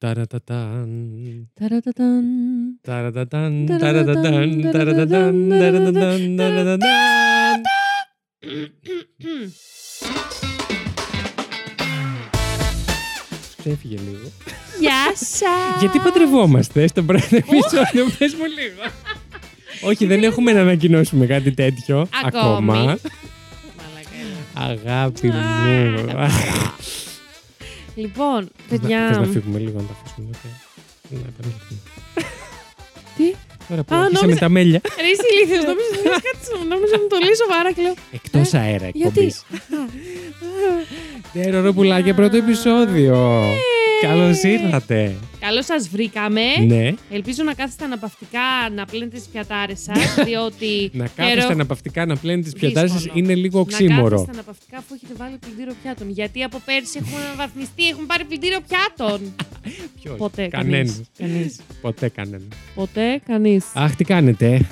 Ταρατατάν. Ταρατατάν. Ταρατατάν. Ταρατατάν, Ταρατατάν. Ταρατατάν. Ταρατατάν. Ταρατατάν. Ξέφυγε λίγο. Γεια σας! Γιατί παντρευόμαστε στο πρώτο επεισόδιο, πες μου λίγο. Όχι, δεν έχουμε να ανακοινώσουμε κάτι τέτοιο ακόμα. Μαλάκα, έλα. Αγάπη μου. Λοιπόν, Θες να- παιδιά. Θες να φύγουμε λίγο να τα αφήσουμε. εδώ πέρα; Να επανέλθουμε. Τι; Τώρα που Α, αρχίσαμε νόμιζα- τα μέλια. Ρε είσαι ηλίθιος, νόμιζα ότι λες κάτι σου, νόμιζα μου το λέει σοβαρά και λέω. Εκτός αέρα Ε, Γιατί; εκπομπής. Ναι, Ροροπουλάκια, πρώτο επεισόδιο. Καλώς ήρθατε. Καλώς σας βρήκαμε. Ναι, Ελπίζω να κάθεστε αναπαυτικά να πλένετε τις πιατάρες σας, διότι... να καιρό- κάθεστε αναπαυτικά να πλένετε τις πιατάρες σας Δύσκολο. είναι λίγο Να οξύμορο. κάθεστε αναπαυτικά αφού έχετε βάλει πλυντήριο πιάτων. Γιατί από πέρσι έχουν αναβαθμιστεί, έχουν πάρει πλυντήριο πιάτων. Ποιος; Ποτέ, Κανένας. κανείς. κανείς. Ποτέ κανένας. Ποτέ, κανείς. Αχ, τι κάνετε.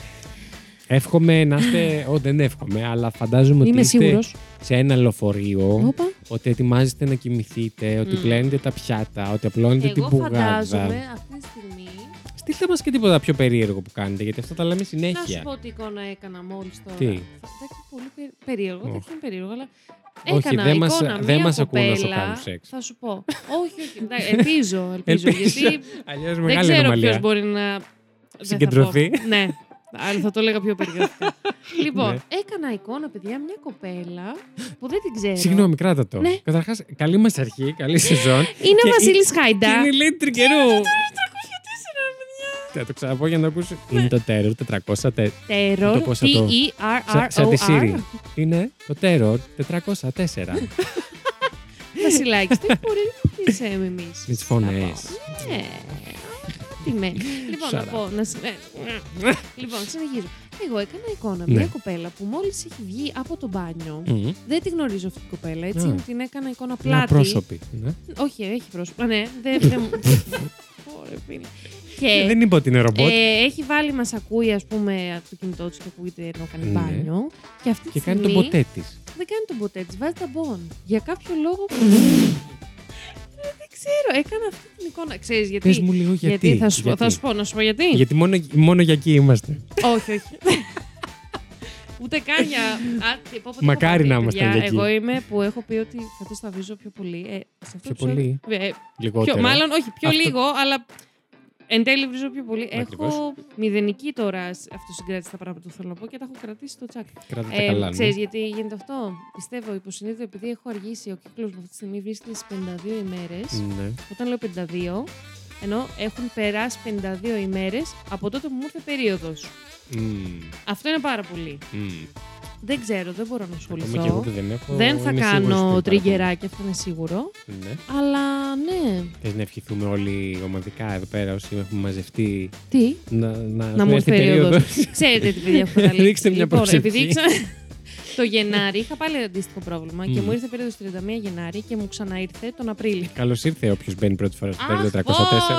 Εύχομαι να είστε. Ω, δεν εύχομαι, αλλά φαντάζομαι ότι Είμαι είστε σίγουρος. σε ένα λεωφορείο. Όπα. Ότι ετοιμάζεστε να κοιμηθείτε, ότι Μμ. πλένετε τα πιάτα, ότι απλώνετε την Εγώ πουγάδα. φαντάζομαι αυτή τη στιγμή Στείλτε μας και τίποτα πιο περίεργο που κάνετε, γιατί αυτά τα λέμε Να σου συνέχεια. πω τι εικόνα έκανα μόλις τώρα. Τι; Θα- Εντάξει, πολύ περί- περίεργο. Οχ. Δεν είναι περίεργο, αλλά. Όχι, έκανα δεν μας- εικόνα δεν μία μας ακούν όσο κοπέλα, κάνουν σεξ. Θα σου πω. όχι, όχι. εντάξει, Ελπίζω, ελπίζω. γιατί Αλλιώς δεν μεγάλη ξέρω ποιος ανομαλία. μπορεί να. δεν θα Συγκεντρωθεί. πω. ναι. Αλλά θα το έλεγα πιο περιγραφικά. λοιπόν, Ναι. έκανα εικόνα, παιδιά, μια κοπέλα που δεν την ξέρω. Συγγνώμη, κράτα το. Ναι. Καταρχάς, καλή μας αρχή, καλή σεζόν. Είναι Και ο Βασίλης Και Χάιντα. είναι η Λίτρη καιρού. 304, παιδιά. Θα το ξαναπώ για να ακούσει. Είναι το Terror 400. τε- Terror. Το πώς θα το- Σαν- Σαν τη Siri. T-E-R-R-O-R. Είναι το Terror 404. Βασιλάκη, τι μπορεί να είσαι με εμείς; Με τις φωνές. Ναι. Τι με. Λοιπόν, Shut να up. πω. Να... συ- ε, λοιπόν, συνεχίζω. Εγώ έκανα εικόνα μια Ναι. κοπέλα που μόλις έχει βγει από το μπάνιο. Μμμ. Δεν τη γνωρίζω αυτή την κοπέλα, έτσι. Α. Την έκανα εικόνα Μια πλάτη. πρόσωπη. ναι. Όχι, έχει πρόσωπο. Α, Ναι, δεν. δεν μου- Ωραία, φίλε. Και Δεν είπα ότι είναι ρομπότ. ε, έχει βάλει μας ακούει, ας πούμε, από το κινητό της και ακούγεται ενώ κάνει Ναι. μπάνιο. Και αυτή Και τη κάνει τον στιγμή ποτέ της. δεν κάνει τον ποτέ της, βάζει ταμπον. Για κάποιο λόγο. Ε, δεν ξέρω, έκανα αυτή την εικόνα. Ξέρεις γιατί. Πες μου λίγο γιατί. θα, σου, πω- γιατί. θα σου πω, να σου πω γιατί. Γιατί μόνο, μόνο για εκεί είμαστε. όχι, όχι. Ούτε καν για. Α, τι, πω, πω, τι Μακάρι έχω να πει, ήμασταν παιδιά. για εκεί. Εγώ είμαι που έχω πει ότι φέτο θα βίζω πιο πολύ. Ε, σε αυτό Πιο το επεισόδιο- Ε, Λιγότερο. πιο, μάλλον όχι, πιο Αυτό- λίγο, αλλά εν τέλει βρίζω πιο πολύ. Ακριβώς. Έχω μηδενική τώρα σ- αυτοσυγκράτηση στα πράγματα που θέλω να πω και τα έχω κρατήσει στο τσάκ. Κράτα τα καλά. ναι. ξέρεις γιατί γίνεται αυτό; Πιστεύω υποσυνείδητο επειδή έχω αργήσει, ο κύκλος μου αυτή τη στιγμή βρίσκεται στις 52 ημέρες. Ναι. Όταν λέω 52, ενώ έχουν περάσει 52 ημέρες από τότε που μου ήρθε περίοδος. Μμμ. Αυτό είναι πάρα πολύ. Μμμ. Δεν ξέρω, δεν μπορώ να Ακόμα και εγώ ασχοληθώ. που δεν έχω. Δεν θα είμαι σίγουρος ότι κάνω είναι πάρα τριγκεράκι, αυτό είναι σίγουρο. πολύ. Ναι. Αλλά ναι. Θες να ευχηθούμε όλοι ομαδικά εδώ πέρα όσοι έχουμε μαζευτεί Τι, να, να, να σου μου έρθει έρθει περίοδος. περίοδος. Ξέρετε τι παιδιά έχω καταλήξει. Ρίξτε μια λοιπόν, προσευχή. επειδή ξα... το Γενάρη είχα πάλι αντίστοιχο πρόβλημα και Μμμ. μου ήρθε περίοδος 31 Γενάρη και μου ξαναήρθε τον Απρίλιο. Καλώς ήρθε όποιος μπαίνει πρώτη φορά στο Αχ, περίοδο 304.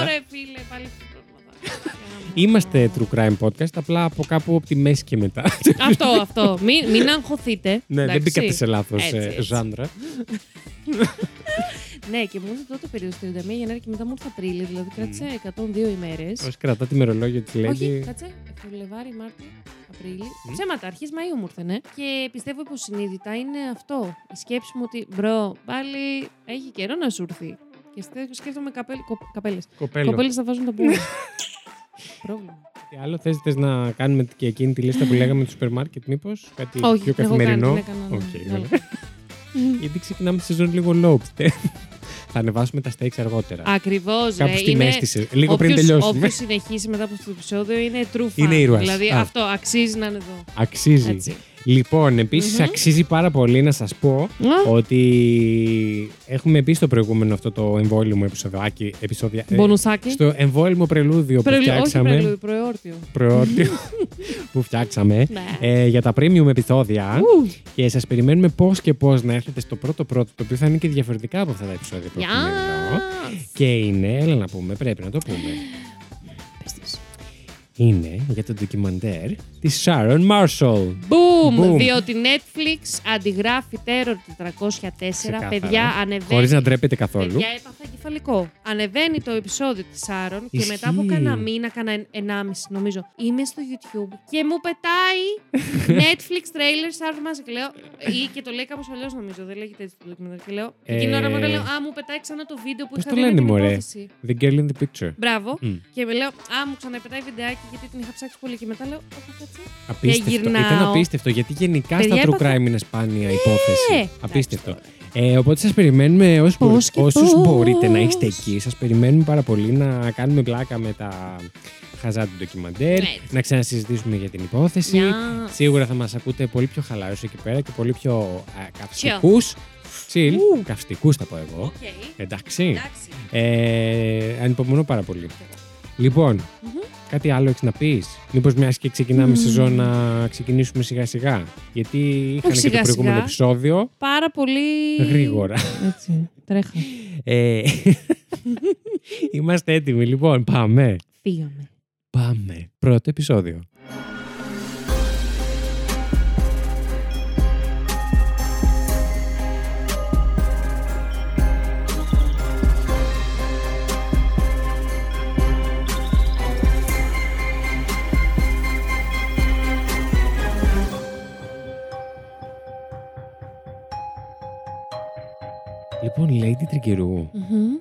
Ωρε, φίλε, πάλι αυτό το πρόβλημα. Είμαστε true crime podcast, απλά από κάπου από τη μέση και μετά. αυτό, αυτό. Μην, μην αγχωθείτε. ναι, δεν εντάξει. μπήκατε σε λάθος Έτσι, έτσι. ζάντρα. Ναι, και μου ήρθε τότε περίοδος 31 Γενάρη και μετά μου ήρθε Απρίλιο, δηλαδή κράτησε 102 ημέρες. Όσοι κρατά τη μερολόγιο της Όχι, Lady. κάτσε. Φεβρουαρί, Μάρτιο, Απρίλιο. Ψέματα, αρχέ Μαΐου μου ήρθανε. Και πιστεύω υποσυνείδητα είναι αυτό. Η σκέψη μου ότι μπρο, πάλι έχει καιρό να σου έρθει. Και στε- σκέφτομαι καπέλ, κο, καπέλες. Κοπέλο. Κοπέλες θα βάζουν τα πόδια. Πρόβλημα. Τι άλλο θες να κάνουμε και εκείνη τη λίστα που λέγαμε του σούπερ μάρκετ, μήπως; Κάτι Όχι, πιο την έχω κάνει, καθημερινό; την έκανα, ναι. Οκ, Άλλο. καλά. Γιατί ξεκινάμε τη σεζόν λίγο low, πιστεύω. Θα ανεβάσουμε τα stakes αργότερα. Ακριβώς. Κάπου στη μέση της, λίγο πριν όποιος- τελειώσουμε. Όποιος συνεχίσει μετά από αυτό το επεισόδιο είναι true fan. Είναι ήρωας. Δηλαδή Α. αυτό αξίζει να είναι εδώ. Αξίζει. Έτσι. Λοιπόν, επίσης Μμμ. αξίζει πάρα πολύ να σας πω Α, ότι έχουμε πει στο προηγούμενο αυτό το εμβόλιμο επεισοδιάκι, επεισόδια, ε, Μπονουσάκι. στο εμβόλιμο πρελούδιο που Πρελου- Όχι φτιάξαμε, πρελούδιο, προεόρτιο. προεόρτιο που φτιάξαμε Ναι. ε, για τα premium επεισόδια Ου. και σας περιμένουμε πώς και πώς να έρθετε στο πρώτο πρώτο, το οποίο θα είναι και διαφορετικά από αυτά τα επεισόδια που έχουμε εδώ. Yes. Και είναι, έλα να πούμε, πρέπει να το πούμε, Πες της. Είναι για το ντοκιμαντέρ της Sharon Marshall. Μπου! Boom! Boom. Διότι Netflix αντιγράφει Terror 404. Ξεκάθαρα. Παιδιά, ανεβαίνει. Χωρίς να ντρέπεται καθόλου. Παιδιά, έπαθα κεφαλικό. Ανεβαίνει το επεισόδιο της Σάρων και Ισχύει. μετά από κάνα μήνα, κάνα εν- ενάμιση νομίζω, είμαι στο YouTube και μου πετάει Netflix trailer Σάρων Μάζε και λέω. ή και το λέει κάπως αλλιώς νομίζω, δεν λέγεται έτσι το ντοκιμαντέρ. Και λέω. Ε, Εκείνη την ώρα μου λέω Α, μου πετάει ξανά το βίντεο που Πώς είχα το δει με λένε, την μωρέ; υπόθεση. The girl in the picture. Μπράβο. Μμ. Και με λέω, Α, μου ξαναπετάει βιντεάκι γιατί την είχα ψάξει πολύ. Και μετά λέω, Όχι, κάτσε. Απίστευτο. γυρνάω. Ήταν απίστευτο γιατί γενικά Παιδιά, στα true έπαθα- crime είναι σπάνια υπόθεση. εντάξει Απίστευτο. τώρα. Ε, οπότε σας περιμένουμε όσους, Πώς μπορείτε- και όσους πώς. μπορείτε να είστε εκεί. Σας περιμένουμε πάρα πολύ να κάνουμε πλάκα με τα χαζά του ντοκιμαντέρ, Έτσι. να ξανασυζητήσουμε για την υπόθεση. Γεια. Σίγουρα θα μας ακούτε πολύ πιο χαλαρούς εκεί πέρα και πολύ πιο καυστικούς. Chill, καυστικούς θα πω εγώ. Οκ. Εντάξει. Εντάξει. Ε, ανυπομονώ πάρα πολύ. Λοιπόν, Μμμ. κάτι άλλο έχεις να πεις; Μήπως μιας και ξεκινάμε Μμμ. σεζόν να ξεκινήσουμε σιγά σιγά; Γιατί είχαν και το σιγά προηγούμενο σιγά. επεισόδιο. Πάρα πολύ. Γρήγορα. Έτσι. Τρέχα. Ε, είμαστε έτοιμοι. Λοιπόν, πάμε. Φύγαμε. Πάμε. Πρώτο επεισόδιο. Λοιπόν, Lady Τρικερού, Μμμ.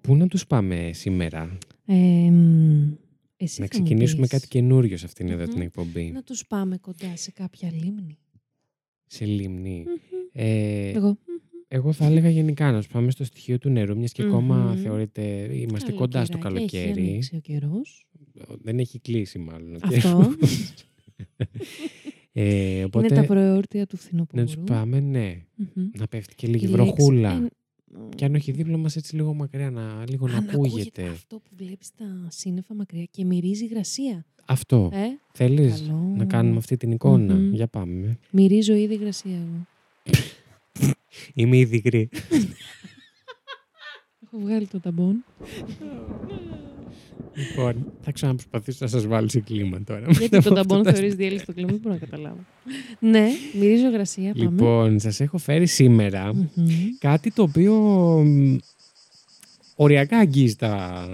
πού να τους πάμε σήμερα; Ε, μ, εσύ Να θα μου ξεκινήσουμε πεις. κάτι καινούριο σε αυτήν εδώ Μμμ. την εκπομπή. Να τους πάμε κοντά σε κάποια λίμνη. Σε λίμνη. Μμμ. Ε, Εγώ. εγώ θα έλεγα γενικά να σου πάμε στο στοιχείο του νερού, μιας και ακόμα Μμμ. θεωρείται είμαστε κοντά στο Καλοκαιράκι, Έχει καλοκαίρι. ανοίξει ο καιρός. Δεν έχει κλείσει μάλλον. ο Αυτό. Ε, οπότε Είναι τα προεόρτια του φθινοπόρου. να τους πάμε, ναι. Μμμ. Να πέφτει και λίγη Η λέξη- βροχούλα. Ε, Και αν όχι δίπλα μας έτσι λίγο μακριά, να, λίγο να αν ακούγεται. αυτό που βλέπεις τα σύννεφα μακριά και μυρίζει υγρασία. Αυτό. Ε, Θέλεις καλό. να κάνουμε αυτή την εικόνα; Μμμ. Για πάμε. Μυρίζω ήδη υγρασία εγώ. Είμαι ήδη υγρή. Έχω βγάλει το ταμπον. λοιπόν, θα ξαναπροσπαθήσω να σας βάλω σε κλίμα τώρα. Γιατί το ταμπον θεωρείς διέλυση στο κλίμα, δεν μπορώ να καταλάβω. ναι, μυρίζω υγρασία, πάμε. Λοιπόν, σας έχω φέρει σήμερα Μμμ. κάτι το οποίο μ, οριακά αγγίζει τα,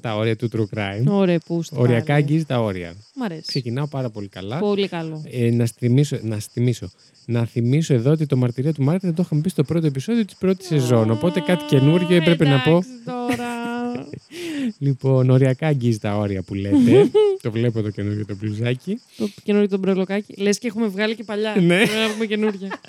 τα όρια του true crime. Ωραία, πού στο Οριακά βάλε. αγγίζει τα όρια. Μ' αρέσει. Ξεκινάω πάρα πολύ καλά. Πολύ καλό. Ε, να, σου θυμίσω, να σου θυμίσω. Να θυμίσω εδώ ότι το μαρτυρία του Μάρτιν δεν το είχαμε πει στο πρώτο επεισόδιο της πρώτης σεζόν. Οπότε κάτι καινούργιο έπρεπε να πω. Εντάξει τώρα. Λοιπόν, οριακά αγγίζει τα όρια που λέτε. το βλέπω το καινούργιο το μπλουζάκι. το καινούριο το μπρελοκάκι. Λες και έχουμε βγάλει και παλιά. Ναι. Πρέπει να έχουμε καινούργια.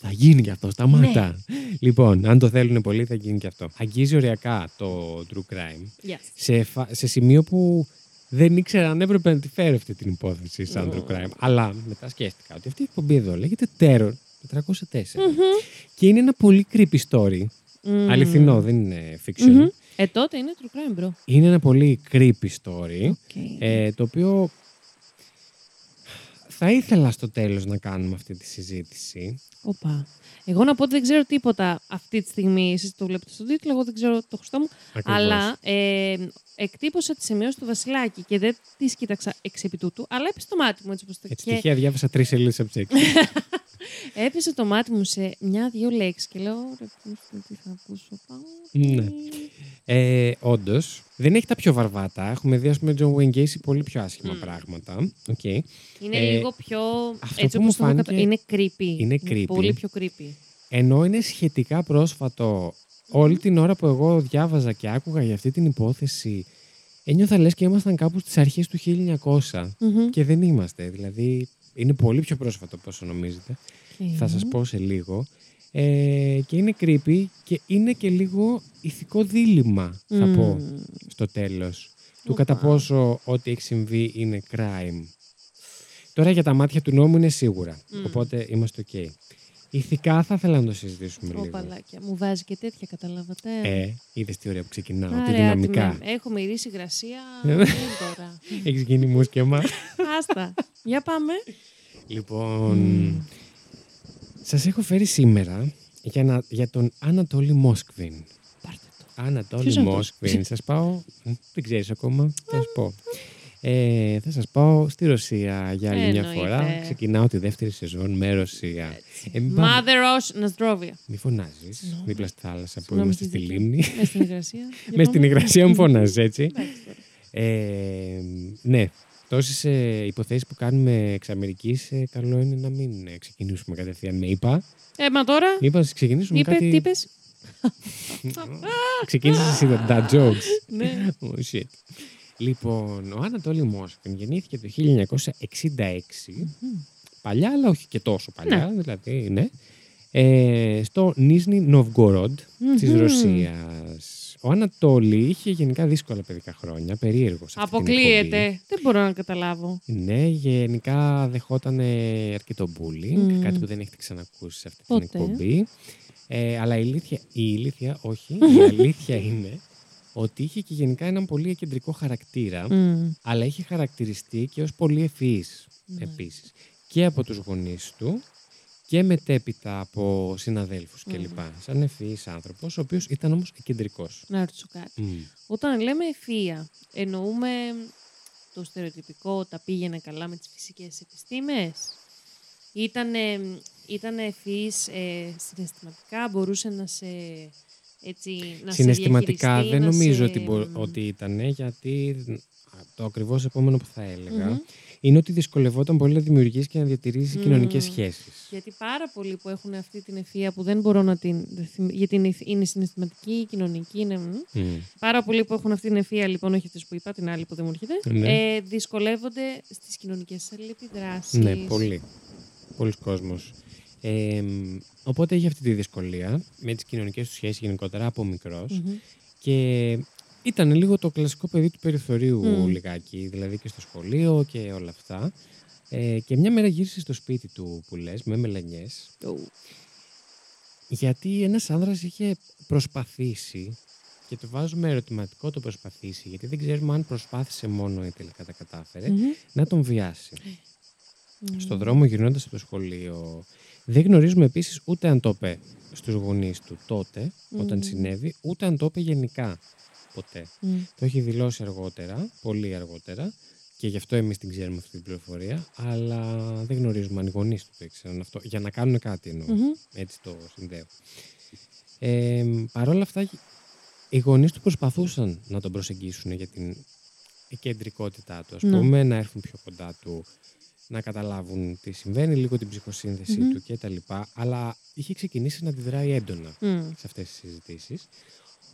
Θα γίνει και αυτό, σταμάτα. Ναι. Λοιπόν, αν το θέλουν πολύ, θα γίνει και αυτό. Αγγίζει οριακά το true crime Yes. σε, φα- σε σημείο που δεν ήξερα αν έπρεπε να τη φέρω αυτή την υπόθεση σαν true crime. Αλλά μετά σκέφτηκα ότι αυτή η εκπομπή εδώ λέγεται Terror 404. Και είναι ένα πολύ creepy story. Μμμ. Αληθινό, δεν είναι fiction. Μμμ. Ε, τότε είναι true crime, bro. Είναι ένα πολύ creepy story. Okay. Ε, το οποίο θα ήθελα στο τέλος να κάνουμε αυτή τη συζήτηση. Οπα. Εγώ να πω ότι δεν ξέρω τίποτα αυτή τη στιγμή. Εσείς το βλέπετε στον τίτλο, εγώ δεν ξέρω το χρωστό μου. Ακριβώς. Αλλά ε, εκτύπωσα τη σημείωση του Βασιλάκη και δεν τι κοίταξα εξ επί τούτου, αλλά έπεσε το μάτι μου έτσι όπως το Έτσι και τυχαία διάβασα τρεις σελίδες από τις έξι. έπεσε το μάτι μου σε μια-δύο λέξεις και λέω ρε πούστε, τι θα ακούσω πάνω. Ναι. Ε, Όντως, δεν έχει τα πιο βαρβάτα. Έχουμε δει, ας πούμε, John Wayne Gacy πολύ πιο άσχημα Μμ. πράγματα. Okay. Είναι Ε, λίγο πιο. αυτό έτσι που μου όπως το έχω κατα- φάνηκε- Είναι creepy. Είναι creepy. Πολύ πιο creepy. Ενώ είναι σχετικά πρόσφατο, όλη την ώρα που εγώ διάβαζα και άκουγα για αυτή την υπόθεση, ένιωθα λες και ήμασταν κάπου στις αρχές του 1900 Μμμ. και δεν είμαστε. Δηλαδή, είναι πολύ πιο πρόσφατο από όσο νομίζετε. Οκ. Θα σας πω σε λίγο. Ε, και είναι creepy και είναι και λίγο ηθικό δίλημμα, θα Μμμ. πω, στο τέλος. Του κατά Οπα. πόσο ό,τι έχει συμβεί είναι crime. Τώρα για τα μάτια του νόμου είναι σίγουρα. Μμ. Οπότε είμαστε οκ. Ηθικά θα ήθελα να το συζητήσουμε Ω, λίγο. μπαλάκια. Μου βάζει και τέτοια, καταλάβατε. Ε, είδες τι ωραία που ξεκινάω, τι Άρε, δυναμικά. άτιμε. Έχω μυρίσει υγρασία. Ε, Δεν τώρα. Έχεις γίνει μούσκεμα. Άστα. Για πάμε. λοιπόν, Μμ. σας έχω φέρει σήμερα για, να, για τον Ανατόλη Μόσκβιν. Πάρτε το. Ανατόλη Ποιος είναι αυτός; Μόσκβιν. Σας πάω... Μ, Δεν ξέρεις ακόμα. Θα σου πω. Ε, θα σας πάω στη Ρωσία για άλλη μια Εννοείται. φορά. Ξεκινάω τη δεύτερη σεζόν με Ρωσία. Ε, μην πάμε- Mother Ocean, Ναστρόβια. Μη φωνάζεις, Συγγνώμη. δίπλα στη θάλασσα που Συγγνώμη, είμαστε στη συζητώ. λίμνη. Μες στην υγρασία. Μες στην υγρασία μου φωνάζεις έτσι. Εντάξει τώρα. Ε, ναι, τόσες υποθέσεις που κάνουμε εξ Αμερικής, ε, καλό είναι να μην ε, ξεκινήσουμε κατευθείαν με είπα. Ε, μα τώρα; Είπα να ξεκινήσουμε Είπε, κάτι. τι είπες; Ξεκίνησες εσύ τα dad jokes. Ναι. Oh, shit. Λοιπόν, ο Ανατόλη Μόσχιν γεννήθηκε το 1966. Παλιά, αλλά όχι και τόσο παλιά. Δηλαδή, ναι. Ε, στο Νίσνη Νοβγκορόντ της Μμμ. Ρωσίας. Ο Ανατόλη είχε γενικά δύσκολα παιδικά χρόνια, περίεργος. σε αυτή την εκπομπή. Αποκλείεται. Δεν μπορώ να καταλάβω. Ναι, γενικά δεχόταν ε, αρκετό bullying, Μμμ. κάτι που δεν έχετε ξανακούσει σε αυτή Ποτέ. την εκπομπή. Ε, αλλά η ηλίθεια, η ηλίθεια, όχι, η αλήθεια είναι ότι είχε και γενικά έναν πολύ κεντρικό χαρακτήρα, Μμ. αλλά είχε χαρακτηριστεί και ως πολύ ευφυής Ναι. επίσης. Και από τους γονείς του και μετέπειτα από συναδέλφους Μμμ. κλπ. Σαν ευφυής άνθρωπος, ο οποίος ήταν όμως κεντρικός. Να ρωτήσω κάτι. Μμ. Όταν λέμε ευφυΐα, εννοούμε το στερεοτυπικό τα πήγαινε καλά με τις φυσικές επιστήμες; Ήτανε, ήτανε ευφυής ε, συναισθηματικά, μπορούσε να σε έτσι, να σε Συναισθηματικά διαχειριστεί, δεν να νομίζω σε, ότι, μπο- μ, ότι ήταν, γιατί το ακριβώς επόμενο που θα έλεγα μμμ. είναι ότι δυσκολευόταν πολύ να δημιουργήσει και να διατηρήσει Μμμ. κοινωνικές σχέσεις. Γιατί πάρα πολλοί που έχουν αυτή την ευφυΐα που δεν μπορώ να την... γιατί είναι, είναι συναισθηματική, κοινωνική, είναι... μ, Μμ. Πάρα πολλοί που έχουν αυτή την ευφυΐα, λοιπόν, όχι αυτές που είπα, την άλλη που δεν μου έρχεται, Ναι. ε, δυσκολεύονται στις κοινωνικές αλληλεπιδράσεις. Ναι, πολύ. Πολλοί κόσμος. Ε, μ, οπότε είχε αυτή τη δυσκολία με τις κοινωνικές τους σχέσεις γενικότερα από μικρός Μμμ. και ήταν λίγο το κλασικό παιδί του περιθωρίου Μμ. λιγάκι, δηλαδή και στο σχολείο και όλα αυτά. Ε, και μια μέρα γύρισε στο σπίτι του που λες, με μελανιές, Ου. γιατί ένας άνδρας είχε προσπαθήσει και το βάζουμε ερωτηματικό το προσπαθήσει, γιατί δεν ξέρουμε αν προσπάθησε μόνο ή τελικά τα κατάφερε, Μμμ. να τον βιάσει. Μμμ. Στον δρόμο γυρνώντας από το σχολείο. Δεν γνωρίζουμε επίσης ούτε αν το είπε στους γονείς του τότε, όταν Μμμ. συνέβη, ούτε αν το είπε γενικά ποτέ. Μμ. Το έχει δηλώσει αργότερα, πολύ αργότερα, και γι' αυτό εμείς την ξέρουμε αυτή την πληροφορία, αλλά δεν γνωρίζουμε αν οι γονείς του το ήξεραν αυτό, για να κάνουν κάτι εννοώ. Μμμ. Έτσι το συνδέω. Ε, Παρ' όλα αυτά, οι γονείς του προσπαθούσαν να τον προσεγγίσουν για την κεντρικότητά του, ας Ναι. πούμε, να έρθουν πιο κοντά του, να καταλάβουν τι συμβαίνει, λίγο την ψυχοσύνθεση Μμμ. του κτλ. Αλλά είχε ξεκινήσει να αντιδράει έντονα Μμ. σε αυτές τις συζητήσεις.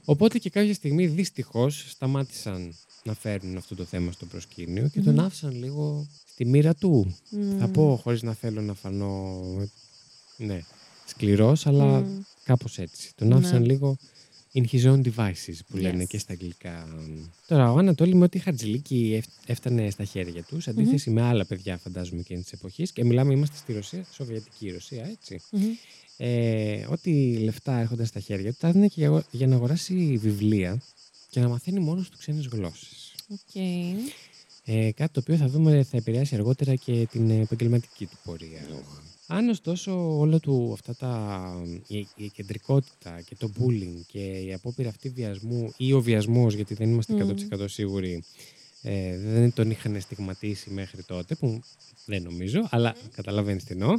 Οπότε και κάποια στιγμή δυστυχώς σταμάτησαν να φέρνουν αυτό το θέμα στο προσκήνιο και τον Μμμ. άφησαν λίγο στη μοίρα του. Μμ. Θα πω χωρίς να θέλω να φανώ ναι, σκληρός, αλλά Μμ. κάπως έτσι. Τον Ναι. άφησαν λίγο in his own devices που λένε Yes. και στα αγγλικά. Τώρα, ο Ανατόλη με ό,τι χαρτζηλίκι έφ- έφτανε στα χέρια τους, σε αντίθεση με άλλα παιδιά, φαντάζομαι, εκείνη της εποχής. Και μιλάμε, είμαστε στη Ρωσία, Σοβιετική Ρωσία, έτσι. Μμμ. Ε, ό,τι λεφτά έρχονταν στα χέρια του, τα έδινε και για, για να αγοράσει βιβλία και να μαθαίνει μόνος του ξένες γλώσσες. Οκ. Ε, κάτι το οποίο θα δούμε θα επηρεάσει αργότερα και την επαγγελματική του πορεία. Αν ωστόσο όλα του αυτά τα. Η, η κεντρικότητα και το bullying και η απόπειρα αυτή βιασμού ή ο βιασμός γιατί δεν είμαστε Μμμ. 100% σίγουροι, ε, δεν τον είχαν στιγματίσει μέχρι τότε, που δεν νομίζω, αλλά καταλαβαίνεις τι εννοώ.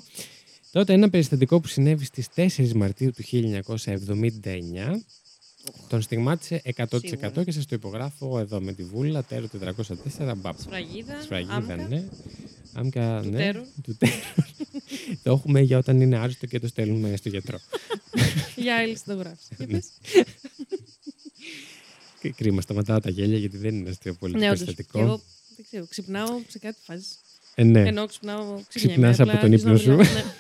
Τότε ένα περιστατικό που συνέβη στις 4 Μαρτίου του 1979 τον στιγμάτισε 100% Σίγουρα. και σας το υπογράφω εδώ με τη βούλα, τέρο 404, μπαπ. Σφραγίδα. Σφραγίδα, άμκα. ναι. Άμκα, Του ναι. τέρου. Του τέρου. Το έχουμε για όταν είναι άρρωστο και το στέλνουμε στο γιατρό. Για άλλη συντογράφηση. Για Ναι. πες. Και Κρίμα, σταματάω τα γέλια γιατί δεν είναι αστείο πολύ Ναι, όντως. Και περιστατικό. εγώ δεν ξέρω, ξυπνάω σε κάτι φάση. Ε, ναι, Ενώ ξυπνάω, ξυπνιέμαι, Ξυπνάς απλά από τον αρχίζω ύπνο να σου. μιλάω. Ναι.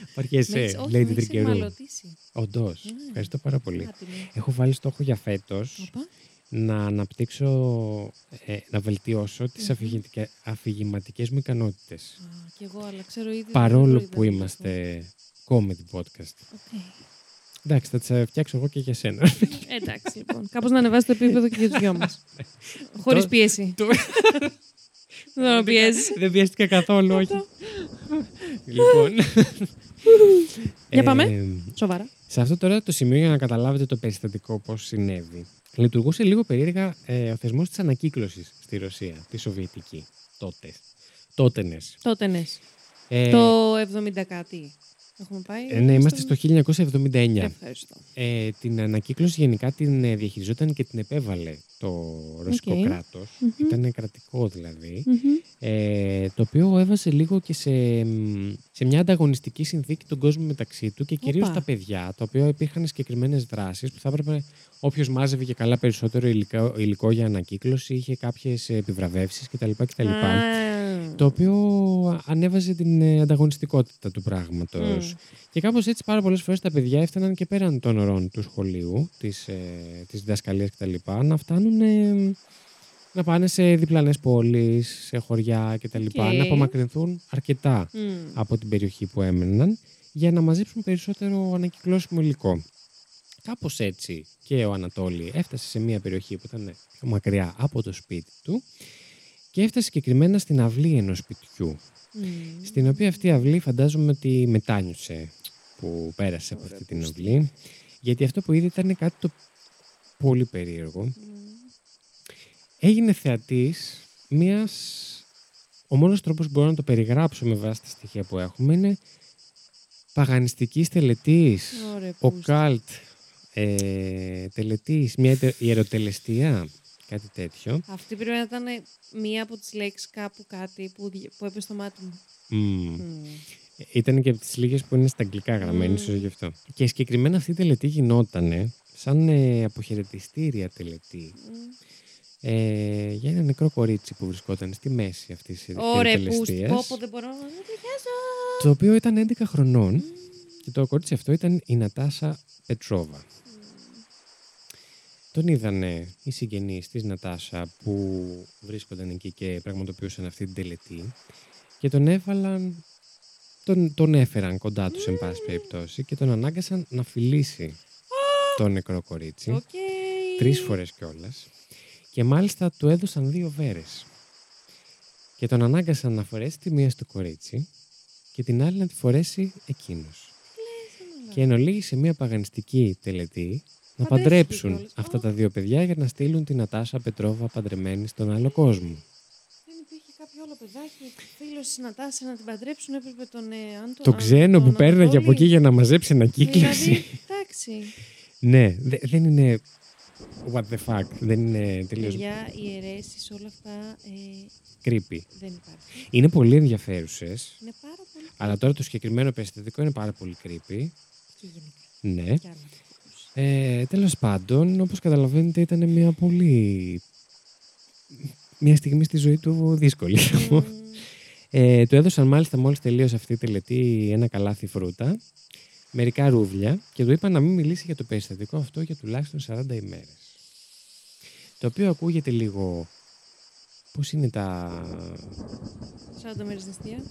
Με Παριέσαι, έχεις- όχι, λέει μες την έχεις τρικερού. εμαλωτήσει. Όντως. Ναι. Ευχαριστώ πάρα πολύ. Κάτι, ναι. Έχω βάλει στόχο για φέτος Οπα. Να αναπτύξω, ε, να βελτιώσω τις Μμμ. αφηγηματικές μου ικανότητες. Α, Κι εγώ, αλλά ξέρω ήδη. δεν Παρόλο μπορεί, που δεν έχω. είμαστε comedy podcast. Οκ. Εντάξει, θα τις φτιάξω εγώ και για σένα. Εντάξει, λοιπόν. Κάπως να ανεβάσει το επίπεδο και για τους δυο μας. Χωρίς Το- πίεση. το- Δεν τον πιέζει. Δεν πιέστηκα καθόλου, όχι. λοιπόν. Για πάμε. Ε, Σοβαρά. Σε αυτό τώρα το σημείο για να καταλάβετε το περιστατικό πώς συνέβη. Λειτουργούσε λίγο περίεργα ε, ο θεσμός της ανακύκλωσης στη Ρωσία, τη Σοβιετική, τότε. Τότενες. Τότε ναι. Ε, Το 70 κάτι. Έχουμε πάει. ε, ναι, είμαστε στο 1979. Ευχαριστώ. Ε, την ανακύκλωση γενικά την ε, διαχειριζόταν και την επέβαλε το ρωσικό Οκ. κράτος. Μμμ. Ήταν κρατικό δηλαδή. Μμμ. Ε, το οποίο έβαζε λίγο και σε, μ, σε μια ανταγωνιστική συνθήκη τον κόσμο μεταξύ του και κυρίως Όπα. τα παιδιά, τα οποία υπήρχαν συγκεκριμένες δράσεις που θα έπρεπε όποιος μάζευε και καλά περισσότερο υλικό, υλικό για ανακύκλωση είχε κάποιες επιβραβεύσεις κτλ. κτλ. Α, Το οποίο ανέβαζε την ε, ανταγωνιστικότητα του πράγματος. Μμ. Και κάπως έτσι πάρα πολλές φορές τα παιδιά έφταναν και πέραν των ωρών του σχολείου, της, ε, της διδασκαλίας κτλ. Να φτάνουν ε, να πάνε σε διπλανές πόλεις, σε χωριά κτλ. Οκ. Να απομακρυνθούν αρκετά Μμ. από την περιοχή που έμεναν για να μαζέψουν περισσότερο ανακυκλώσιμο υλικό. Κάπως έτσι και ο Ανατόλη έφτασε σε μια περιοχή που ήταν πιο μακριά από το σπίτι του και έφτασε συγκεκριμένα στην αυλή ενός σπιτιού Μμ. στην οποία αυτή η αυλή φαντάζομαι ότι μετάνιωσε που πέρασε από Ωραία, αυτή την πούστη. αυλή. Γιατί αυτό που είδε ήταν κάτι το πολύ περίεργο. Μμ. Έγινε θεατής μιας... Ο μόνος τρόπος που μπορώ να το περιγράψω με βάση τα στοιχεία που έχουμε είναι παγανιστικής τελετής, Ωραία, ο πούστη. καλτ ε, τελετής, μια ιερε- ιεροτελεστία, κάτι τέτοιο. Αυτή πρέπει να ήταν μία από τις λέξεις κάπου κάτι που, δι- που έπεσε στο μάτι μου. Μμμ. Μμ. Ήταν και από τις λίγες που είναι στα αγγλικά γραμμένη, Μμμ. ίσως γι' αυτό. Και συγκεκριμένα αυτή η τελετή γινότανε σαν ε, αποχαιρετιστήρια τελετή Μμ. ε, για ένα νεκρό κορίτσι που βρισκόταν στη μέση αυτής της Ωραία, πούστη. τελεστίας. Πω, πω, δεν μπορώ να το διαβάσω. Το οποίο ήταν 11 χρονών και το κορίτσι αυτό ήταν η Νατάσα Πετρόβα. Τον είδανε οι συγγενείς της Νατάσα που βρίσκονταν εκεί και πραγματοποιούσαν αυτή την τελετή και τον έβαλαν, τον, τον έφεραν κοντά τους εν πάση περιπτώσει και τον ανάγκασαν να φιλήσει το νεκρό κορίτσι Οκ. τρεις φορές κιόλας και μάλιστα του έδωσαν δύο βέρες και τον ανάγκασαν να φορέσει τη μία στο κορίτσι και την άλλη να τη φορέσει εκείνος. Και εν ολίγη σε μια παγανιστική τελετή να Παντρεύτηκε παντρέψουν κιόλας. αυτά Α. τα δύο παιδιά για να στείλουν την Νατάσα Πετρόβα παντρεμένη στον άλλο κόσμο. Δεν υπήρχε κάποιο άλλο παιδάκι, φίλος της Νατάσα να την παντρέψουν, έπρεπε τον ε, Άντο. Το αν- ξένο τον που πέρναγε από Ανατόλη. εκεί για να μαζέψει ανακύκλωση. Δηλαδή, εντάξει. ναι, δε- δεν είναι. What the fuck. Δεν είναι τελείως Για ιερέσεις, όλα αυτά ε, creepy. δεν υπάρχει. Είναι πολύ ενδιαφέρουσες. Είναι πάρα πολύ. Αλλά τώρα το συγκεκριμένο περιστατικό είναι πάρα πολύ creepy. Και γενικά. Ναι. Κι άλλα θα ακούς. Ε, τέλος πάντων, όπως καταλαβαίνετε, ήταν μια πολύ... Μια στιγμή στη ζωή του δύσκολη. Μμμ. ε, του έδωσαν μάλιστα μόλις τελείωσε αυτή η τελετή ένα καλάθι φρούτα, μερικά ρούβλια και του είπαν να μην μιλήσει για το περιστατικό αυτό για τουλάχιστον 40 ημέρες. Το οποίο ακούγεται λίγο... Πώς είναι τα... 40 μέρες νηστεία.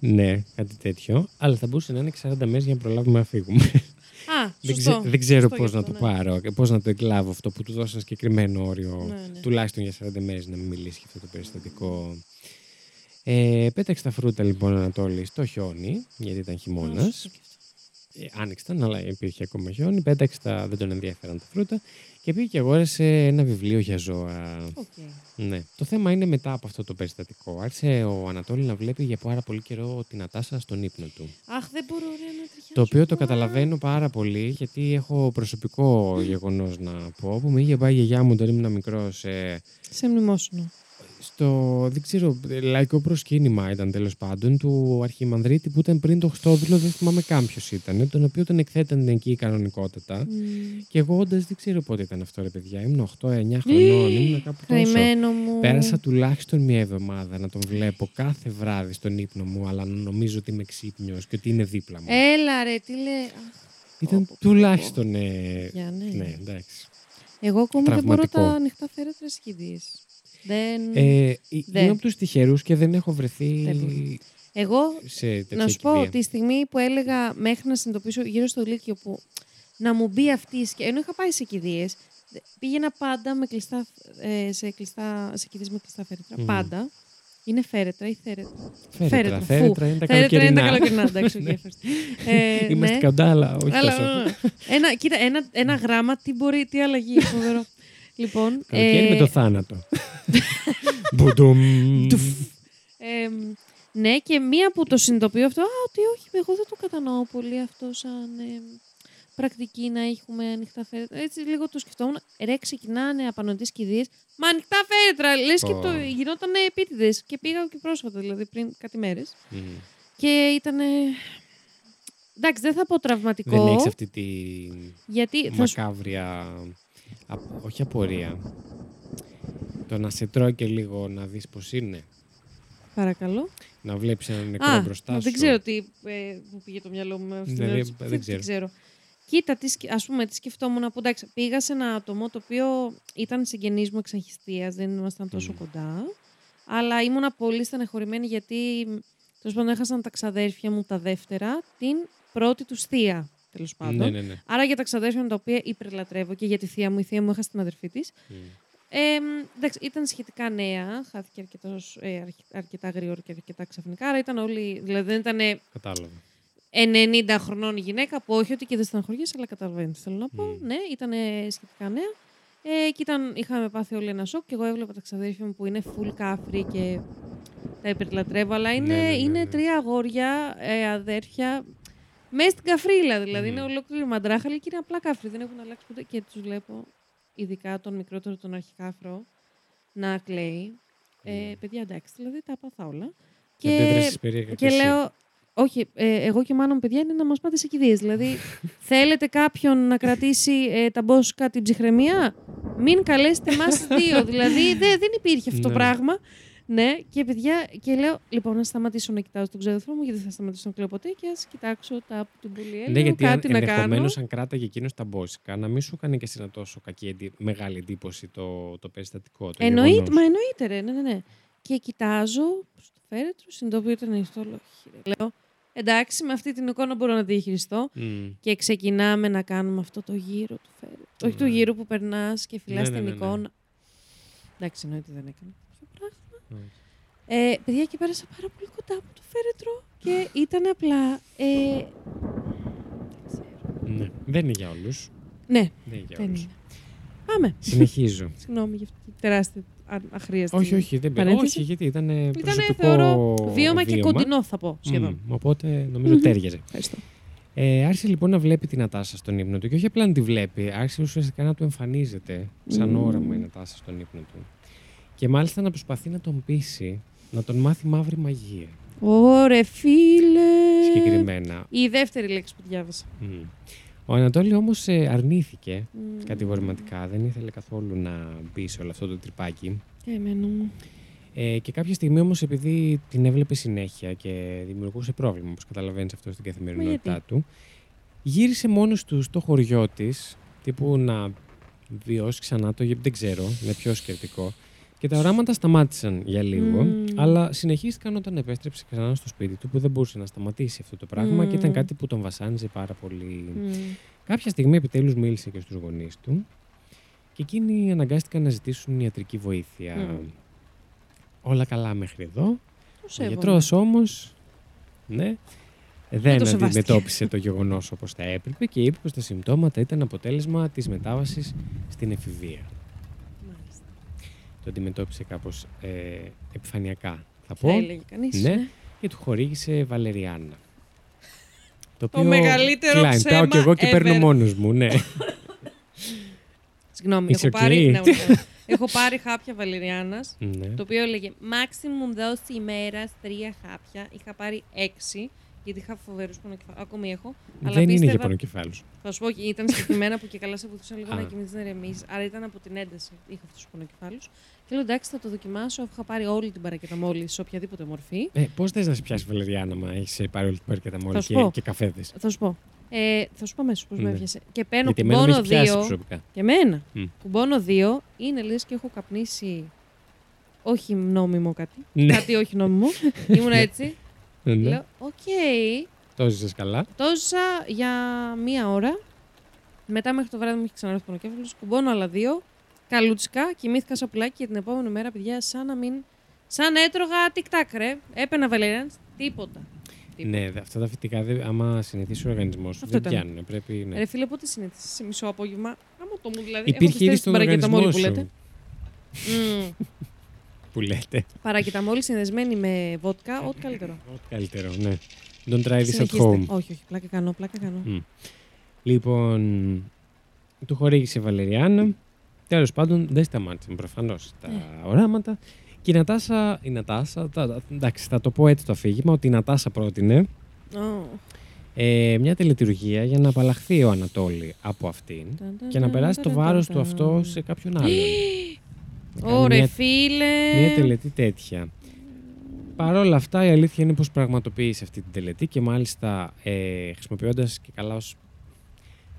Ναι, κάτι τέτοιο. Αλλά θα μπορούσε να είναι και 40 μέρες για να προλάβουμε να φύγουμε. Α, Δεν, σωστό. ξε- δεν ξέρω Σωστό πώς γι' να αυτό, το ναι. πάρω και πώς να το εκλάβω αυτό που του δώσαν συγκεκριμένο όριο. Ναι, ναι. Τουλάχιστον για 40 μέρες να μην μιλήσει για αυτό το περιστατικό. Ε, πέταξε τα φρούτα λοιπόν ο Ανατόλης στο χιόνι, γιατί ήταν Α, χειμώνα. σωστό και αυτό. Ε, άνοιξαν, αλλά υπήρχε ακόμα χιόνι. Πέταξε τα, δεν τον ενδιαφέραν τα φρούτα και πήγε και αγόρασε ένα βιβλίο για ζώα. Οκ. Ναι. Το θέμα είναι μετά από αυτό το περιστατικό. Άρχισε ο Ανατόλης να βλέπει για πάρα πολύ καιρό τη Νατάσα στον ύπνο του. Αχ, δεν μπορώ ρε, ανατρίχιασα. Το οποίο το Α, καταλαβαίνω πάρα πολύ, γιατί έχω προσωπικό γεγονός να πω, που με είχε πάει η γιαγιά μου όταν ήμουν μικρός Σε μνημόσυνο. Στο, δεν ξέρω, λαϊκό προσκύνημα ήταν τέλος πάντων, του Αρχιμανδρίτη που ήταν πριν το Χριστόδουλο, δεν θυμάμαι καν ποιος ήταν, τον οποίο τον εκθέταν εκεί κανονικότατα. Μμ. Και εγώ όντας δεν ξέρω πότε ήταν αυτό, ρε παιδιά. Ήμουν 8-9 χρονών, ήμουν κάπου τόσο. Καημένο μου. Πέρασα τουλάχιστον μια εβδομάδα να τον βλέπω κάθε βράδυ στον ύπνο μου, αλλά να νομίζω ότι είμαι ξύπνιος και ότι είναι δίπλα μου. Έλα ρε, τι λέει. Αχ, Ήταν πω, πω, πω, τουλάχιστον. Ε, Για ναι. ναι, εντάξει. Εγώ ακόμα δεν μπορώ Τραυματικό. τα ανοιχτά φέρετρα σκηδίες. Δεν... Ε, Δε. είμαι από τους τυχερούς και δεν έχω βρεθεί Δεν μπορεί. Εγώ σε τέτοια να σου πω κηδεία. τη στιγμή που έλεγα μέχρι να συνειδητοποιήσω γύρω στο Λύκειο που να μου μπει αυτή η σκέψη. Ενώ είχα πάει σε κηδείες, πήγαινα πάντα με κλειστά, ε, σε, κλειστά, σε κηδείες με κλειστά φέρετρα. Μμμ. Πάντα. Είναι φέρετρα ή θέρετρα. Φέρετρα. φου. Φέρετρα είναι τα Θέρετρα είναι τα καλοκαιρινά. καλοκαιρινά. Εντάξει, οκ, Ναι. ευχαριστώ. Ε, Είμαστε ναι. κοντά, αλλά όχι Αλλά, τόσο. ένα, κοίτα, ένα, ένα γράμμα, τι μπορεί, τι αλλαγή. Φοβερό. λοιπόν, Καλοκαίρι ε, με το θάνατο. Μπουτουμ. ε, ναι, και μία που το συνειδητοποιώ αυτό, α, ότι όχι, εγώ δεν το κατανοώ πολύ αυτό σαν ε, πρακτική να έχουμε ανοιχτά φέρετρα. Έτσι λίγο το σκεφτόμουν. Ρε, ξεκινάνε απανοτές κηδείες. Μα ανοιχτά φέρετρα! Λες και Ω. το γινόταν επίτηδες. Και πήγα και πρόσφατα, δηλαδή πριν κάτι μέρες. Μμ. Και ήταν. Εντάξει, δεν θα πω τραυματικό. Δεν έχεις αυτή τη Γιατί θα σου μακάβρια, α- όχι απορία. Το να σε τρώει και λίγο να δεις πώς είναι. παρακαλώ. Να βλέπεις ένα νεκρό Α, μπροστά σου. δεν ξέρω τι ε, που πήγε το μυαλό μου με αυτή την Ναι, ερώτηση. δεν- Δεν, δεν δεν ξέρω. Κοίτα, τι, σκε- ας πούμε, τι σκεφτόμουν που εντάξει, πήγα σε ένα άτομο το οποίο ήταν συγγενής μου εξαγχιστίας, δεν ήμασταν τόσο Μμ. κοντά. Αλλά ήμουνα πολύ στενεχωρημένη γιατί τέλος πάντων έχασαν τα ξαδέρφια μου τα δεύτερα την πρώτη τους θεία, τέλος πάντων. Ναι, ναι, ναι. Άρα για τα ξαδέρφια μου τα οποία υπερλατρεύω και για τη θεία μου, η θεία μου έχασε την αδερφή της. Μμ. Ε, εντάξει, ήταν σχετικά νέα, χάθηκε αρκετός, ε, αρκε- αρκετά γρήγορα και αρκετά ξαφνικά. Άρα ήταν όλοι, δηλαδή δεν ήταν Κατάλαβα. 90 χρονών η γυναίκα, που όχι ότι και δεν στεναχωριέσαι, αλλά καταλαβαίνεις. Θέλω να πω. Μμ. Ναι, ήταν σχετικά νέα. Ε, και ήταν, είχαμε πάθει όλοι ένα σοκ και εγώ έβλεπα τα ξαδέρφια μου που είναι full κάφρι και τα υπερλατρεύω. Αλλά είναι, Ναι, ναι, ναι, είναι ναι. τρία αγόρια, ε, αδέρφια, μέσα στην καφρίλα. Δηλαδή Μμ. είναι ολόκληρη μαντράχαλη και είναι απλά κάφρι. Δεν έχουν αλλάξει ποτέ. Και τους βλέπω, ειδικά τον μικρότερο, τον αρχικάφρο, να κλαίει. Ε, Μμ. παιδιά, εντάξει, δηλαδή τα πάθα όλα. Και Και, αντέδρασες περίεργα και εσύ. λέω, όχι, ε, εγώ και μάλλον παιδιά είναι να μας πάτε σε κηδείες. Δηλαδή, θέλετε κάποιον να κρατήσει ε, τα μπόσκα την ψυχραιμία, μην καλέσετε εμάς δύο. δηλαδή, δε- δεν υπήρχε αυτό το Ναι. πράγμα. Ναι, και παιδιά, και λέω, λοιπόν, να σταματήσω να κοιτάω τον ξαδερφό μου, γιατί δεν θα σταματήσω να κλαίω ποτέ και ας κοιτάξω τα από την Πουλιέλη, Ναι, γιατί κάτι να ενδεχομένως κάνω. αν κράταγε εκείνος τα μπόσικα, να μην σου έκανε και εσύ ένα τόσο κακή, εντι- μεγάλη εντύπωση το, το περιστατικό. Το Εννοείται, γεγονός. μα εννοείται, ρε, ναι, ναι, ναι. Και κοιτάζω στο φέρετρο, συνειδητοποιώ ότι είναι ανοιχτό, λέω, «Όχι, ρε». λέω, εντάξει, με αυτή την εικόνα μπορώ να τη διαχειριστώ. Μμ. Και ξεκινάμε να κάνουμε αυτό το γύρο του φέρετρου. Όχι του Ναι. γύρου που περνάς και φυλάς Ναι, την ναι, ναι, ναι. εικόνα. Εντάξει, εννοείται δεν έκανα αυτό το πράγμα. Όχι. Ε, παιδιά, και πέρασα πάρα πολύ κοντά από το φέρετρο και ήταν απλά. Ε, Ναι. Δεν είναι για όλους. ναι, Δεν είναι για δεν όλους. είναι. Πάμε. Συνεχίζω. Συγγνώμη για αυτή την τεράστια α- αχρίαστη. όχι, όχι, δεν πειράζει. παρένθεση. Όχι, γιατί ήταν Ήταν, προσωπικό θεωρώ, βίωμα και κοντινό, θα πω σχεδόν. Μμ, οπότε νομίζω Μμμ. τέριαζε. Ευχαριστώ. Ε, άρχισε λοιπόν να βλέπει την Νατάσα στον ύπνο του και όχι απλά να τη βλέπει, άρχισε ουσιαστικά να του εμφανίζεται σαν Μμμ. όραμα η Νατάσα στον ύπνο του. Και μάλιστα να προσπαθεί να τον πείσει να τον μάθει μαύρη μαγεία. Ωρε φίλε. Συγκεκριμένα. Η δεύτερη λέξη που διάβασα. Μμ. Ο Ανατόλη όμως αρνήθηκε Μμ. κατηγορηματικά, δεν ήθελε καθόλου να μπει σε όλο αυτό το τρυπάκι. Και εμένα μου. Ε, και κάποια στιγμή όμως επειδή την έβλεπε συνέχεια και δημιουργούσε πρόβλημα, όπως καταλαβαίνεις αυτό στην καθημερινότητά του, γύρισε μόνος του στο χωριό της, τύπου να βιώσει ξανά το, γιατί δεν ξέρω, είναι πιο σκεπτικό. Και τα οράματα σταμάτησαν για λίγο, Μμμ. αλλά συνεχίστηκαν όταν επέστρεψε ξανά στο σπίτι του, που δεν μπορούσε να σταματήσει αυτό το πράγμα και ήταν Μμ. κάτι που τον βασάνιζε πάρα πολύ. Μμ. Κάποια στιγμή επιτέλους μίλησε και στους γονείς του και εκείνοι αναγκάστηκαν να ζητήσουν ιατρική βοήθεια. Μμ. Όλα καλά μέχρι εδώ. Το Ο σέβομαι. γιατρός όμως ναι, δεν το σεβάστηκε. αντιμετώπισε το γεγονός όπως θα έπρεπε και είπε πως τα συμπτώματα ήταν αποτέλεσμα της μετάβασης στην εφηβεία. Μάλιστα. Το αντιμετώπισε κάπως ε, επιφανειακά, θα Θα πω, έλεγε κανείς. Ναι. και του χορήγησε βαλεριάνα. Το, Το μεγαλύτερο Κλάιν, ψέμα πάω κι εγώ και ever. παίρνω μόνος μου, ναι. Συγγνώμη, It's έχω πάρει, okay. ναι, όχι, όχι. έχω πάρει χάπια βαλεριάνας, ναι. το οποίο έλεγε maximum δόση ημέρας τρία χάπια. Είχα πάρει έξι, γιατί είχα φοβερούς πονοκεφάλου. Ακόμη έχω. αλλά Δεν είναι για πίστευα- πονοκεφάλους. Θα σου πω, και ήταν συγκεκριμένα που και καλά σε βοηθούσαν λίγο Α. να κοιμηθείς να ηρεμήσει. Άρα ήταν από την ένταση. Είχα αυτούς τους πονοκεφάλους. Και λέω εντάξει, θα το δοκιμάσω. αφού Είχα πάρει όλη την παρακεταμόλη σε οποιαδήποτε μορφή. Ε, Πώς θες να σε πιάσει βαλεριάνα, μα έχεις πάρει όλη την παρακεταμόλη Θα σου και, πω. και καφέδες; Θα σου πω. Ε, θα σου πω αμέσως πώς με Ναι. έβιασε. Και παίρνω Γιατί εμένα με κουμπώνω έχει πιάσει δύο. προσωπικά. Και εμένα. Μμ. Κουμπώνω δύο. Είναι λες και έχω καπνίσει. Όχι νόμιμο κάτι. Ναι. Κάτι όχι νόμιμο. Ήμουν έτσι. Ναι. Λέω, οκ. Το ζήσες καλά. Το ζήσα για μία ώρα. Μετά μέχρι το βράδυ μου είχε ξανάρθει ο πονοκέφαλος. Κουμπώνω άλλα δύο. Καλούτσικα. Κοιμήθηκα σαν πουλάκι και την επόμενη μέρα, παιδιά, σαν να μην Σαν έτρωγα τικ-τάκ, ρε. Έπαινα βαλεριάν, τίποτα. Τίποτα. Ναι, δε- αυτά τα φυτικά, δεν- άμα συνηθίσει ο οργανισμός σου, Αυτό δεν ήταν. πιάνουν. Πρέπει, ναι. Ρε φίλε, πότε συνήθισε σε μισό απόγευμα. Άμα το μου δηλαδή. Υπήρχε έχω ήδη πιστέψει στον στην παρακεταμόλη οργανισμό που σου. λέτε. Μμμ. Που λέτε. Παρακεταμόλη συνδεσμένη με βότκα, ό,τι καλύτερο. Ό,τι καλύτερο, ναι. Don't try this at Συνεχίστε. home. Όχι, όχι. Πλάκα κάνω, πλάκα κάνω. Μμ. Λοιπόν, του χορήγησε η Βαλεριάνα. Τέλος πάντων, δεν σταμάτησαν προφανώς τα Ε. οράματα. Και η Νατάσα, η Νατάσα τα- τα- εντάξει, θα το πω έτσι το αφήγημα, ότι η Νατάσα πρότεινε Ω. ε, μια τελετουργία για να απαλλαχθεί ο Ανατόλη από αυτήν και να περάσει το βάρος του αυτό σε κάποιον άλλον. Να κάνει Ωρε μια, φίλε. μια τελετή τέτοια. Παρ' όλα αυτά, η αλήθεια είναι πως πραγματοποίησε αυτή την τελετή και μάλιστα ε, χρησιμοποιώντας και καλά ως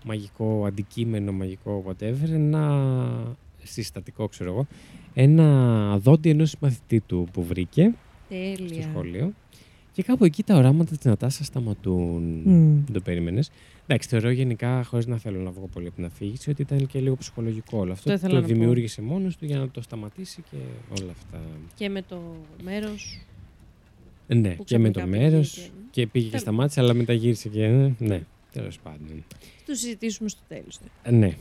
μαγικό αντικείμενο, μαγικό whatever, ένα συστατικό, ξέρω εγώ, ένα δόντι ενός συμμαθητή του που βρήκε στο Τέλεια. σχολείο. Και κάπου εκεί τα οράματα της Νατάσας σταματούν. Μμ. Δεν το περίμενες. Εντάξει, θεωρώ γενικά, χωρίς να θέλω να βγω πολύ από την αφήγηση, ότι ήταν και λίγο ψυχολογικό όλο αυτό. Το ήθελα το να πω. δημιούργησε μόνος του για να το σταματήσει και όλα αυτά. Και με το μέρος. Ναι, Που και με το ξαφνικά μέρος. πήγε και- Και πήγε και Τέλος. σταμάτησε, αλλά μετά γύρισε και. ε, Ναι, τέλος πάντων. Το συζητήσουμε στο τέλος. Ε, Ναι.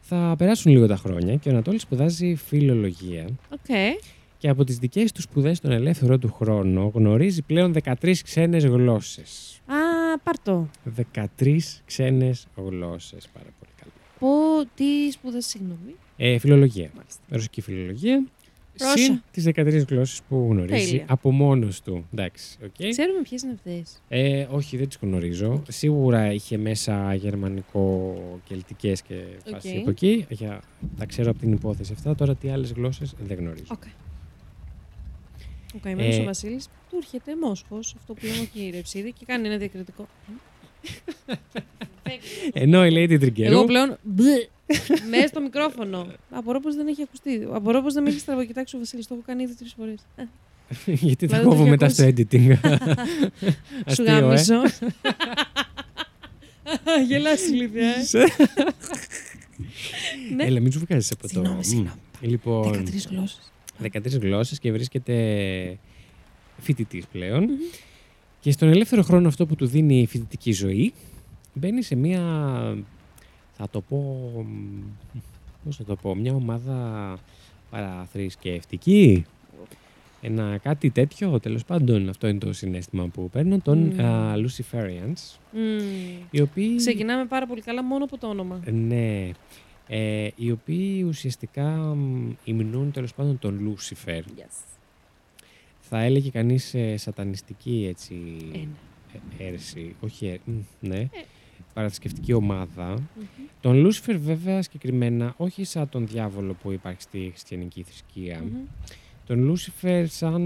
Θα περάσουν λίγο τα χρόνια και ο Ανατόλης σπουδάζει φιλολογία Οκ. και από τις δικές του σπουδές στον ελεύθερο του χρόνο γνωρίζει πλέον 13 ξένες γλώσσες. Α, πάρτο. 13 ξένες γλώσσες. Πάρα πολύ καλά. Πω τι σπουδέ, συγγνώμη. Ε, φιλολογία. Μάλιστα. Ρωσική φιλολογία. Ρώσα. Συν τις 13 γλώσσες που γνωρίζει Τέλεια. από μόνος του. Εντάξει, οκ. Ξέρουμε ποιες είναι αυτές. Ε, όχι, δεν τις γνωρίζω. Σίγουρα είχε μέσα γερμανικό, κελτικές και φάση Οκ. από εκεί. Για, τα ξέρω από την υπόθεση αυτά. Τώρα τι άλλες γλώσσες δεν γνωρίζω. Οκ. Ο καημένος Ε, ο Βασίλης του έρχεται μόσχος, αυτό που λέμε και η Ρεψίδη, και κάνει ένα διακριτικό. Ενώ η Lady Τριγκερού. Εγώ πλέον. μπλε, Μέσα στο μικρόφωνο. Απορώ πως δεν έχει ακουστεί. Απορώ πως δεν με έχει στραβοκοιτάξει ο Βασίλης. Το έχω κάνει ήδη τρεις φορές. γιατί τα Δηλαδή, το κόβω έχει μετά στο ακούσει. editing. Σου Αστείο, ε. γάμισο. Γελάς ηλίθεια, ε. Ναι. Έλα, μην σου βγάζεις από το. Συγγνώμη, Μμ. συγγνώμη. Λοιπόν, 13 γλώσσες. 13 γλώσσες και βρίσκεται φοιτητής πλέον. Και στον ελεύθερο χρόνο αυτό που του δίνει η φοιτητική ζωή, μπαίνει σε μία, θα το πω, μ, πώς θα το πω, μια ομάδα παραθρησκευτική. Ένα κάτι τέτοιο, τέλος πάντων, αυτό είναι το συνέστημα που παίρνω, των Μμμ. α, Luciferians, οι οποίοι... Ξεκινάμε πάρα πολύ καλά μόνο από το όνομα. Ναι. Ε, οι οποίοι ουσιαστικά μ, υμνούν τέλος πάντων τον Λούσιφερ. Yes. Θα έλεγε κανείς ε, σατανιστική έτσι Ένα. ε, αίρεση. Όχι, ε, μ, ναι. Ε. Παραθρησκευτική ομάδα. Μμμ. Τον Λούσιφερ βέβαια συγκεκριμένα, όχι σαν τον διάβολο που υπάρχει στη χριστιανική θρησκεία. Μμμ. Τον Λούσιφερ σαν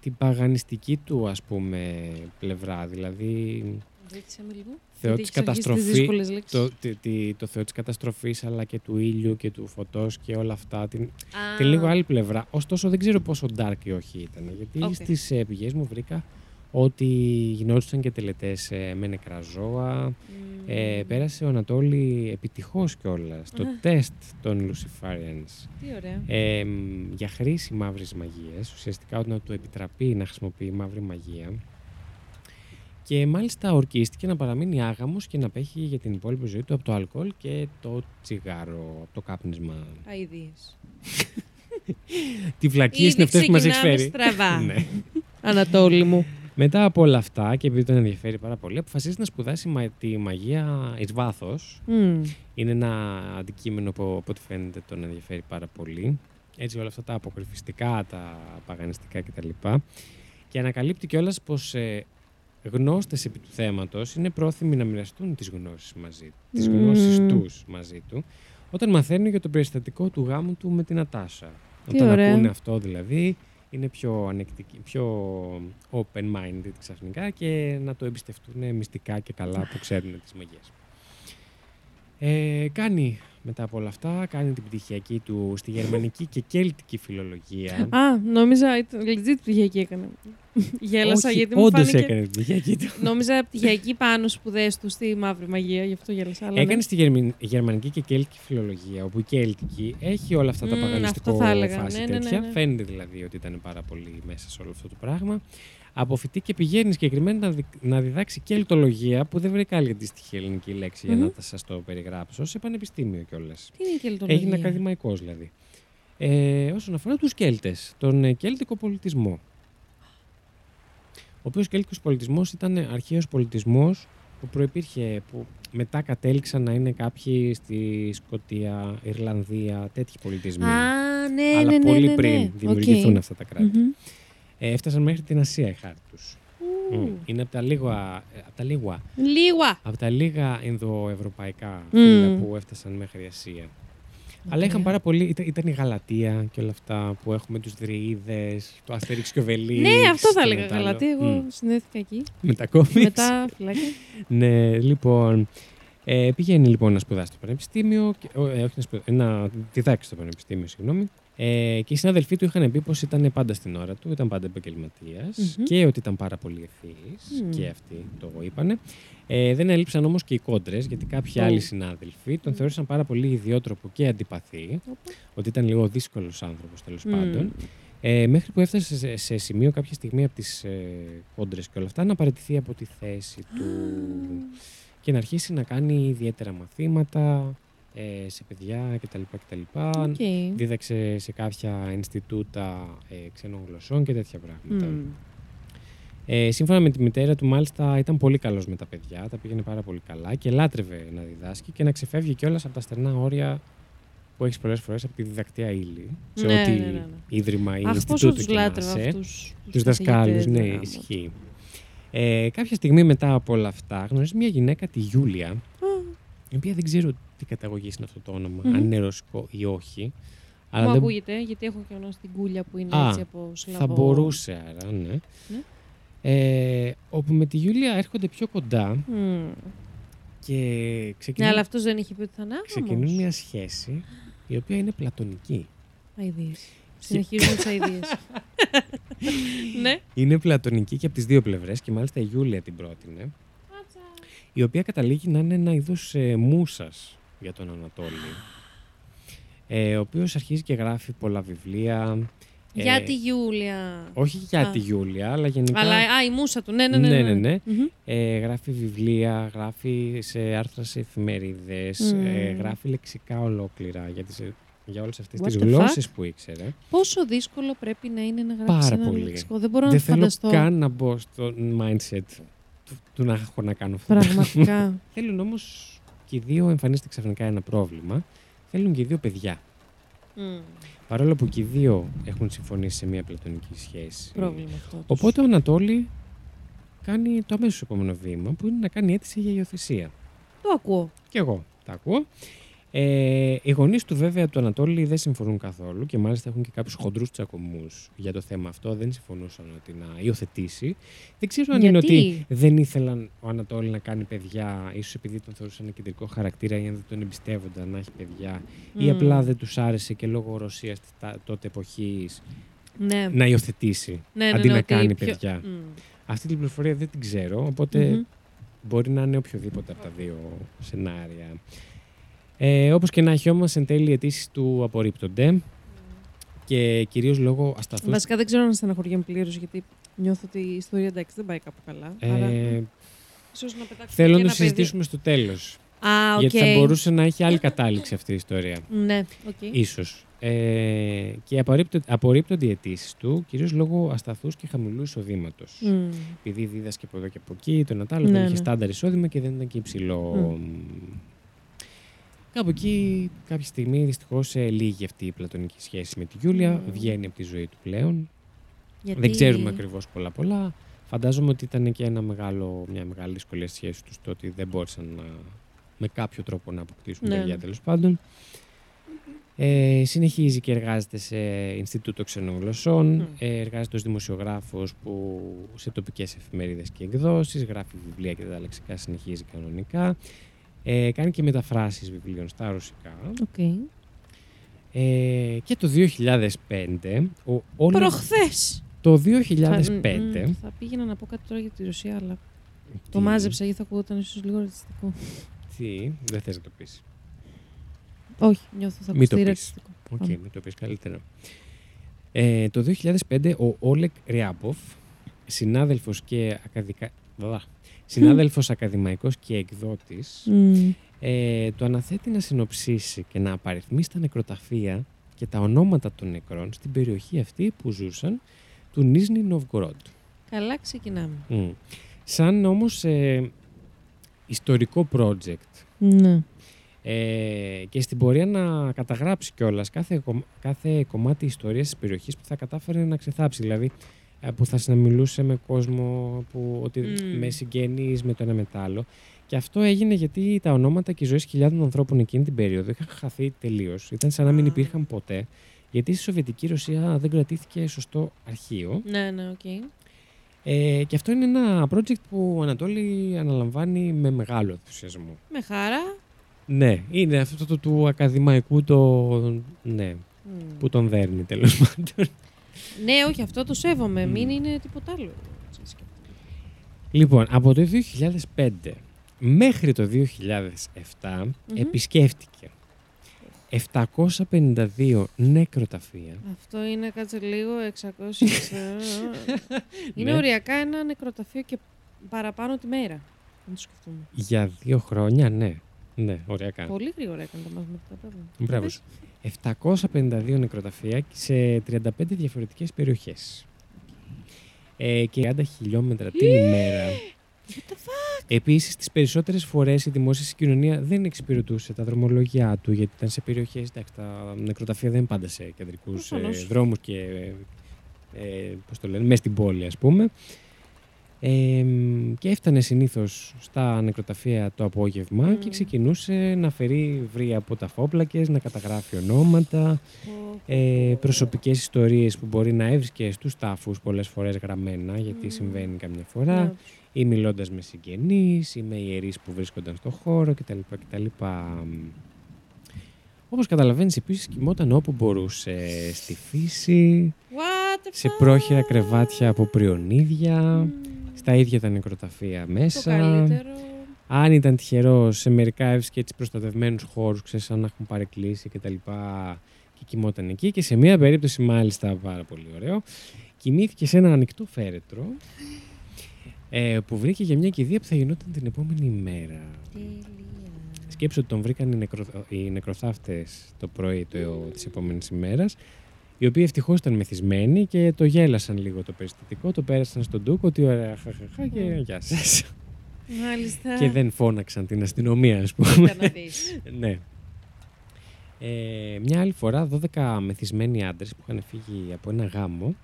την παγανιστική του ας πούμε πλευρά. Δηλαδή Βοήθησε με λίγο. Θεό Γιατί της έχεις αρχίσει τις καταστροφής, δύσκολες λέξεις. το, τη- τη- το θεό της καταστροφής αλλά και του ήλιου και του φωτός και όλα αυτά. Την, Α, την λίγο άλλη πλευρά. Ωστόσο δεν ξέρω πόσο dark ή όχι ήταν. Γιατί Οκ. στις ε, πηγές μου βρήκα ότι γινόντουσαν και τελετές ε, με νεκρά ζώα. μμ. Ε, πέρασε ο Ανατόλη επιτυχώς κιόλας στο Α. τεστ των Luciferians Τι ωραία. ε, μ, για χρήση μαύρης μαγείας. Ουσιαστικά όταν του επιτραπεί να χρησιμοποιεί μαύρη μαγεία. Και μάλιστα ορκίστηκε να παραμείνει άγαμος και να απέχει για την υπόλοιπη ζωή του από το αλκοόλ και το τσιγάρο, από το κάπνισμα. Αηδίες. Τι βλακίες είναι Ήδη αυτές που μας έχει ξεκινάμε φέρει. στραβά. ναι. Ανατόλη μου. Μετά από όλα αυτά και επειδή τον ενδιαφέρει πάρα πολύ, αποφασίζει να σπουδάσει μα- τη μαγεία εις βάθος. Μμ. Είναι ένα αντικείμενο που από ό,τι φαίνεται τον ενδιαφέρει πάρα πολύ. Έτσι όλα αυτά τα αποκρυφιστικά, τα παγανιστικά κτλ. Και ανακαλύπτει κιόλας πως ε, γνώστες επί του θέματος είναι πρόθυμοι να μοιραστούν τις γνώσεις μαζί τις Μμμ. γνώσεις τους μαζί του, όταν μαθαίνουν για το περιστατικό του γάμου του με την Ατάσα. Τι όταν ωραία. ακούνε αυτό δηλαδή, είναι πιο ανεκτικοί, πιο open-minded ξαφνικά και να το εμπιστευτούν μυστικά και καλά που ξέρουν τις μαγείες. Ε, κάνει μετά από όλα αυτά, κάνει την πτυχιακή του στη γερμανική και κέλτικη φιλολογία. Α, νόμιζα ήταν legit πτυχιακή έκανε. Γέλασα Όχι, γιατί μου όντως φάνηκε... έκανε την πτυχιακή του. Νόμιζα πτυχιακή πάνω σπουδέ του στη μαύρη μαγεία, γι' αυτό γέλασα. Αλλά Έκανε ναι. στη γερμι- γερμανική και κέλτικη φιλολογία, όπου η κέλτικη έχει όλα αυτά τα Μμμ, παγανιστικό αυτό θα έλεγα. φάση Ναι, ναι, ναι, τέτοια. ναι. Φαίνεται δηλαδή ότι ήταν πάρα πολύ μέσα σε όλο αυτό το πράγμα. Αποφυτεί και πηγαίνει συγκεκριμένα να, δι- να διδάξει κελτολογία, που δεν βρήκα άλλη αντίστοιχη ελληνική λέξη για Μμμ. να σας το περιγράψω, σε πανεπιστήμιο κιόλας. Τι είναι η κελτολογία; Έγινε ακαδημαϊκός δηλαδή. Ε, όσον αφορά τους Κέλτες, τον ε, κέλτικο πολιτισμό. Ο οποίος κέλτικος πολιτισμός ήταν αρχαίος πολιτισμός που προϋπήρχε, που μετά κατέληξαν να είναι κάποιοι στη Σκοτία, Ιρλανδία, τέτοιοι πολιτισμοί. Α, ναι, Αλλά ναι, ναι, πολύ ναι, ναι. πριν δημιουργηθούν Οκ. αυτά τα κράτη. Μμμ. Ε, έφτασαν μέχρι την Ασία οι χάρτες τους. Ου. Μμ. Είναι από τα λίγα, ε, από τα λίγα, Λίγα. από τα λίγα ινδοευρωπαϊκά Μμ. φύλα που έφτασαν μέχρι Ασία. Αλλά είχαν Ωραία. πάρα πολύ. Ήταν, ήταν η Γαλατία και όλα αυτά που έχουμε τους Δρυίδες, το Αστέριξ και Οβελίξ. Ναι, αυτό θα και έλεγα. μετά άλλο. Γαλατή, εγώ Μμ. συνδέθηκα εκεί. Με τα κόμιξ. Μετά φυλάκια. Ναι, λοιπόν. Ε, πηγαίνει λοιπόν να σπουδάσει στο πανεπιστήμιο, και, ο, ε, όχι να, σπουδα- να διδάξει στο πανεπιστήμιο, συγγνώμη. Ε, και οι συναδελφοί του είχαν πει πως ήταν πάντα στην ώρα του, ήταν πάντα επαγγελματίας Μμμ. και ότι ήταν πάρα πολύ ευθύς. Μμ. Και αυτοί το είπανε. Ε, δεν έλειψαν όμως και οι κόντρες, γιατί κάποιοι Ω. άλλοι συνάδελφοι τον θεώρησαν πάρα πολύ ιδιότροπο και αντιπαθή. Όπα. Ότι ήταν λίγο δύσκολος άνθρωπος τέλος Μμ. πάντων. Ε, μέχρι που έφτασε σε, σε σημείο κάποια στιγμή από τις ε, κόντρες και όλα αυτά να παραιτηθεί από τη θέση του και να αρχίσει να κάνει ιδιαίτερα μαθήματα ε, σε παιδιά κτλ. κτλ. Οκ. Δίδαξε σε κάποια Ινστιτούτα ε, ξένων γλωσσών και τέτοια πράγματα. Μμ. Ε, σύμφωνα με τη μητέρα του, μάλιστα ήταν πολύ καλός με τα παιδιά, τα πήγαινε πάρα πολύ καλά και λάτρευε να διδάσκει και να ξεφεύγει κιόλας από τα στενά όρια που έχεις πολλές φορές από τη διδακτέα ύλη. Σε Ναι, ό,τι ναι, ναι, ναι. ίδρυμα ή Αχ, πόσο Ινστιτούτο τους και να λάτρευα είσαι. αυτούς. Τους δασκάλους, καθηγητές, ναι, γάμο. ισχύει. Ε, κάποια στιγμή μετά από όλα αυτά, γνωρίζεις μια γυναίκα, τη Γιούλια, Α, η οποία δεν ξέρω τι καταγωγή είναι αυτό το όνομα, Μμμ. αν είναι ρωσικό ή όχι. Μου δεν ακούγεται, γιατί έχω και γνώση την κούλια που είναι Α, έτσι από σλαβό. θα μπορούσε άρα, ναι. Ναι. Ε, όπου με τη Γιούλια έρχονται πιο κοντά Μμ. και Ναι, ξεκινούν, αλλά αυτός δεν είχε πει ότι θα είναι ξεκινούν άγαμος. μια σχέση η οποία είναι πλατωνική. Αηδίες. Συνεχίζουν τις αηδίες. ναι. Είναι πλατωνική και από τις δύο πλευρές και μάλιστα η Γιούλια την πρότεινε, η οποία καταλήγει να είναι ένα είδος ε, μουσας για τον Ανατόλη. Ε, ο οποίος αρχίζει και γράφει πολλά βιβλία. ε, Για τη Γιούλια. Όχι για Α. τη Γιούλια, αλλά γενικά Αλλά, α, η μουσα του. Ναι, ναι, ναι. Ναι, ναι, ναι. Μμμ. ε, γράφει βιβλία, γράφει σε άρθρα σε εφημερίδες, Μμμ. ε, γράφει λεξικά ολόκληρα για, τις, για όλες αυτές What τις the γλώσσες που ήξερε. Πόσο δύσκολο πρέπει να είναι να γράψει Πάρα ένα πολύ. λεξικό. Δεν μπορώ να Δεν το θέλω φανταστώ. καν να μπω στο mindset του, του να έχω να κάνω αυτό. Πραγματικά. Θέλουν όμως και οι δύο εμφανίζεται ξαφνικά ένα πρόβλημα. Θέλουν και οι δύο παιδιά. Μμ. Παρόλο που και οι δύο έχουν συμφωνήσει σε μια πλατωνική σχέση. Πρόβλημα αυτό. τους. Οπότε ο Ανατόλη κάνει το αμέσως επόμενο βήμα που είναι να κάνει αίτηση για υιοθεσία. Το ακούω. Και εγώ τα ακούω. Ε, οι γονείς του, βέβαια, του Ανατόλη δεν συμφωνούν καθόλου και μάλιστα έχουν και κάποιους χοντρούς τσακωμούς για το θέμα αυτό. Δεν συμφωνούσαν ότι να υιοθετήσει. Δεν ξέρω αν είναι Γιατί; ότι δεν ήθελαν ο Ανατόλη να κάνει παιδιά, ίσως επειδή τον θεωρούσαν κεντρικό χαρακτήρα ή αν δεν τον εμπιστεύονταν να έχει παιδιά, ή Μμ. απλά δεν τους άρεσε και λόγω Ρωσίας τότε εποχής Ναι. να υιοθετήσει Ναι, ναι, αντί ναι, να ότι κάνει πιο- παιδιά. Μμ. Αυτή την πληροφορία δεν την ξέρω, οπότε Μμμ. μπορεί να είναι οποιοδήποτε από τα δύο σενάρια. Ε, όπως και να έχει όμως εν τέλει οι αιτήσεις του απορρίπτονται και κυρίως λόγω ασταθούς... Βασικά δεν ξέρω αν στεναχωριέμαι πλήρως γιατί νιώθω ότι η ιστορία εντάξει δεν πάει κάπου καλά. Άρα, Ε, ίσως να πετάξουμε θέλω και να ένα συζητήσουμε στο τέλος. παιδί. Α, οκ. Γιατί θα μπορούσε να έχει άλλη κατάληξη αυτή η ιστορία. Ναι, οκ. Ίσως. Ε, και απορρίπτω- απορρίπτονται οι αιτήσεις του, κυρίως λόγω ασταθούς και χαμηλού εισοδήματος. Μμ. Επειδή δίδασκε από εδώ και από εκεί, τον Νατάλο Ναι, δεν είχε ναι. στάνταρ εισόδημα και δεν ήταν και υψηλό. Κάπου εκεί, κάποια στιγμή, δυστυχώς λύγει αυτή η πλατωνική σχέση με τη Γιούλια. Μμ. Βγαίνει από τη ζωή του πλέον. Γιατί... Δεν ξέρουμε ακριβώς πολλά-πολλά. Φαντάζομαι ότι ήταν και ένα μεγάλο, μια μεγάλη δυσκολία στη σχέση τους το ότι δεν μπόρεσαν να, με κάποιο τρόπο να αποκτήσουν Ναι, παιδιά ναι. τέλος πάντων. Ε, συνεχίζει και εργάζεται σε Ινστιτούτο Ξένων Γλωσσών. Μμ. Ε, εργάζεται ως δημοσιογράφος που σε τοπικές εφημερίδες και εκδόσεις. Γράφει βιβλία και τα λεξικά συνεχίζει κανονικά. Ε, κάνει και μεταφράσεις βιβλίων στα ρωσικά. Οκ. Ε, και το 2005, ο Όλεγ- Προχθές. το Θα, 2005, μ, θα πήγαινα να πω κάτι τώρα για τη Ρωσία, αλλά το τι- μάζεψα γιατί θα ακούγονταν ίσως λίγο ρατσιστικό. Τι, δεν θες να το πεις. Όχι, νιώθω θα Μη το ακουστεί πεις. ρατσιστικό. Οκ, Πάμε. μην το πεις καλύτερα. Ε, το 2005 ο Όλεγκ Ριάμποφ, συνάδελφος και ακαδημα... Βα. συνάδελφος ακαδημαϊκός και εκδότης, Μμ. ε, το αναθέτει να συνοψίσει και να απαριθμήσει τα νεκροταφεία και τα ονόματα των νεκρών στην περιοχή αυτή που ζούσαν του Νίζνι Νόβγκοροντ. Καλά ξεκινάμε. Μμ. Σαν όμως ε, ιστορικό project Ναι. ε, και στην πορεία να καταγράψει κιόλας κάθε, κομ- κάθε κομμάτι ιστορίας της περιοχής που θα κατάφερε να ξεθάψει. Δηλαδή ε, που θα συνομιλούσε με κόσμο που, ότι, Μμ. με συγγενείς, με το ένα με το άλλο. Και αυτό έγινε γιατί τα ονόματα και οι ζωές χιλιάδων ανθρώπων εκείνη την περίοδο είχαν χαθεί τελείως. Ήταν σαν να μην Α. υπήρχαν ποτέ. Γιατί στη Σοβιετική Ρωσία δεν κρατήθηκε σωστό αρχείο. Ναι, ναι, οκ. Ε, και αυτό είναι ένα project που ο Ανατόλη αναλαμβάνει με μεγάλο ενθουσιασμό. Με χαρά. Ναι, είναι αυτό το του ακαδημαϊκού το. Ναι, Μμ. που τον δέρνει τέλος πάντων. Ναι, όχι, αυτό το σέβομαι. Μμ. Μην είναι τίποτα άλλο. έτσι σκέφτομαι. Λοιπόν, από το 2005 μέχρι το 2007 επισκέφτηκε 752 νεκροταφεία. Αυτό είναι, κάτσε λίγο, 600. είναι Ναι. οριακά ένα νεκροταφείο και παραπάνω τη μέρα. Να το σκεφτούμε. Για δύο χρόνια, ναι. Ναι, ωριακά. Πολύ γρήγορα έκανε τα μαθηματικά πράγματα. Μπράβο Πες. σου. 752 νεκροταφεία σε 35 διαφορετικές περιοχές. Ε, και 30 χιλιόμετρα την ημέρα. What the fuck? Επίσης, τις περισσότερες φορές η δημόσια συγκοινωνία δεν εξυπηρετούσε τα δρομολόγια του, γιατί ήταν σε περιοχές, εντάξει, τα νεκροταφεία δεν είναι πάντα σε κεντρικούς ε, Προφανώς. δρόμους και, ε, πώς το λένε, μες στην πόλη, ας πούμε. Ε, και έφτανε συνήθως στα νεκροταφεία το απόγευμα Μμμ. και ξεκινούσε να φέρει βρει από τα φόπλακες, να καταγράφει ονόματα, Πω, ε, προσωπικές ιστορίες που μπορεί να έβρισκες στους τάφους πολλές φορές γραμμένα, γιατί Μμμ. συμβαίνει καμιά φορά Ναι. ή μιλώντας με συγγενείς ή με ιερείς που βρίσκονταν στο χώρο κτλ. κτλ. Όπως καταλαβαίνεις επίσης κοιμόταν όπου μπορούσε στη φύση, What the σε fuck? πρόχειρα κρεβάτια από πριονίδια, Μμ. Στα ίδια τα νεκροταφεία Το μέσα. καλύτερο. Αν ήταν τυχερό, σε μερικά έβρισκε έτσι προστατευμένους χώρους, ξέρεις, σαν να έχουν παρεκκλήσει κτλ. Και κοιμόταν εκεί. Και σε μία περίπτωση, μάλιστα, πάρα πολύ ωραίο, κοιμήθηκε σε ένα ανοιχτό φέρετρο ε, που βρήκε για μια κηδεία που θα γινόταν την επόμενη ημέρα. Τέλεια. Σκέψου ότι τον βρήκαν οι, νεκρο, οι νεκροθάφτες το πρωί το, της επόμενης ημέρας, οι οποίοι ευτυχώς ήταν μεθυσμένοι και το γέλασαν λίγο το περιστατικό, το πέρασαν στο ντούκου, ότι ωραία, χαχαχά και Μμμ. γεια σας. Μάλιστα. και δεν φώναξαν την αστυνομία, ας πούμε. Κοίτα να δεις. ναι. Ε, μια άλλη φορά, 12 μεθυσμένοι άντρες που είχαν φύγει από ένα γάμο,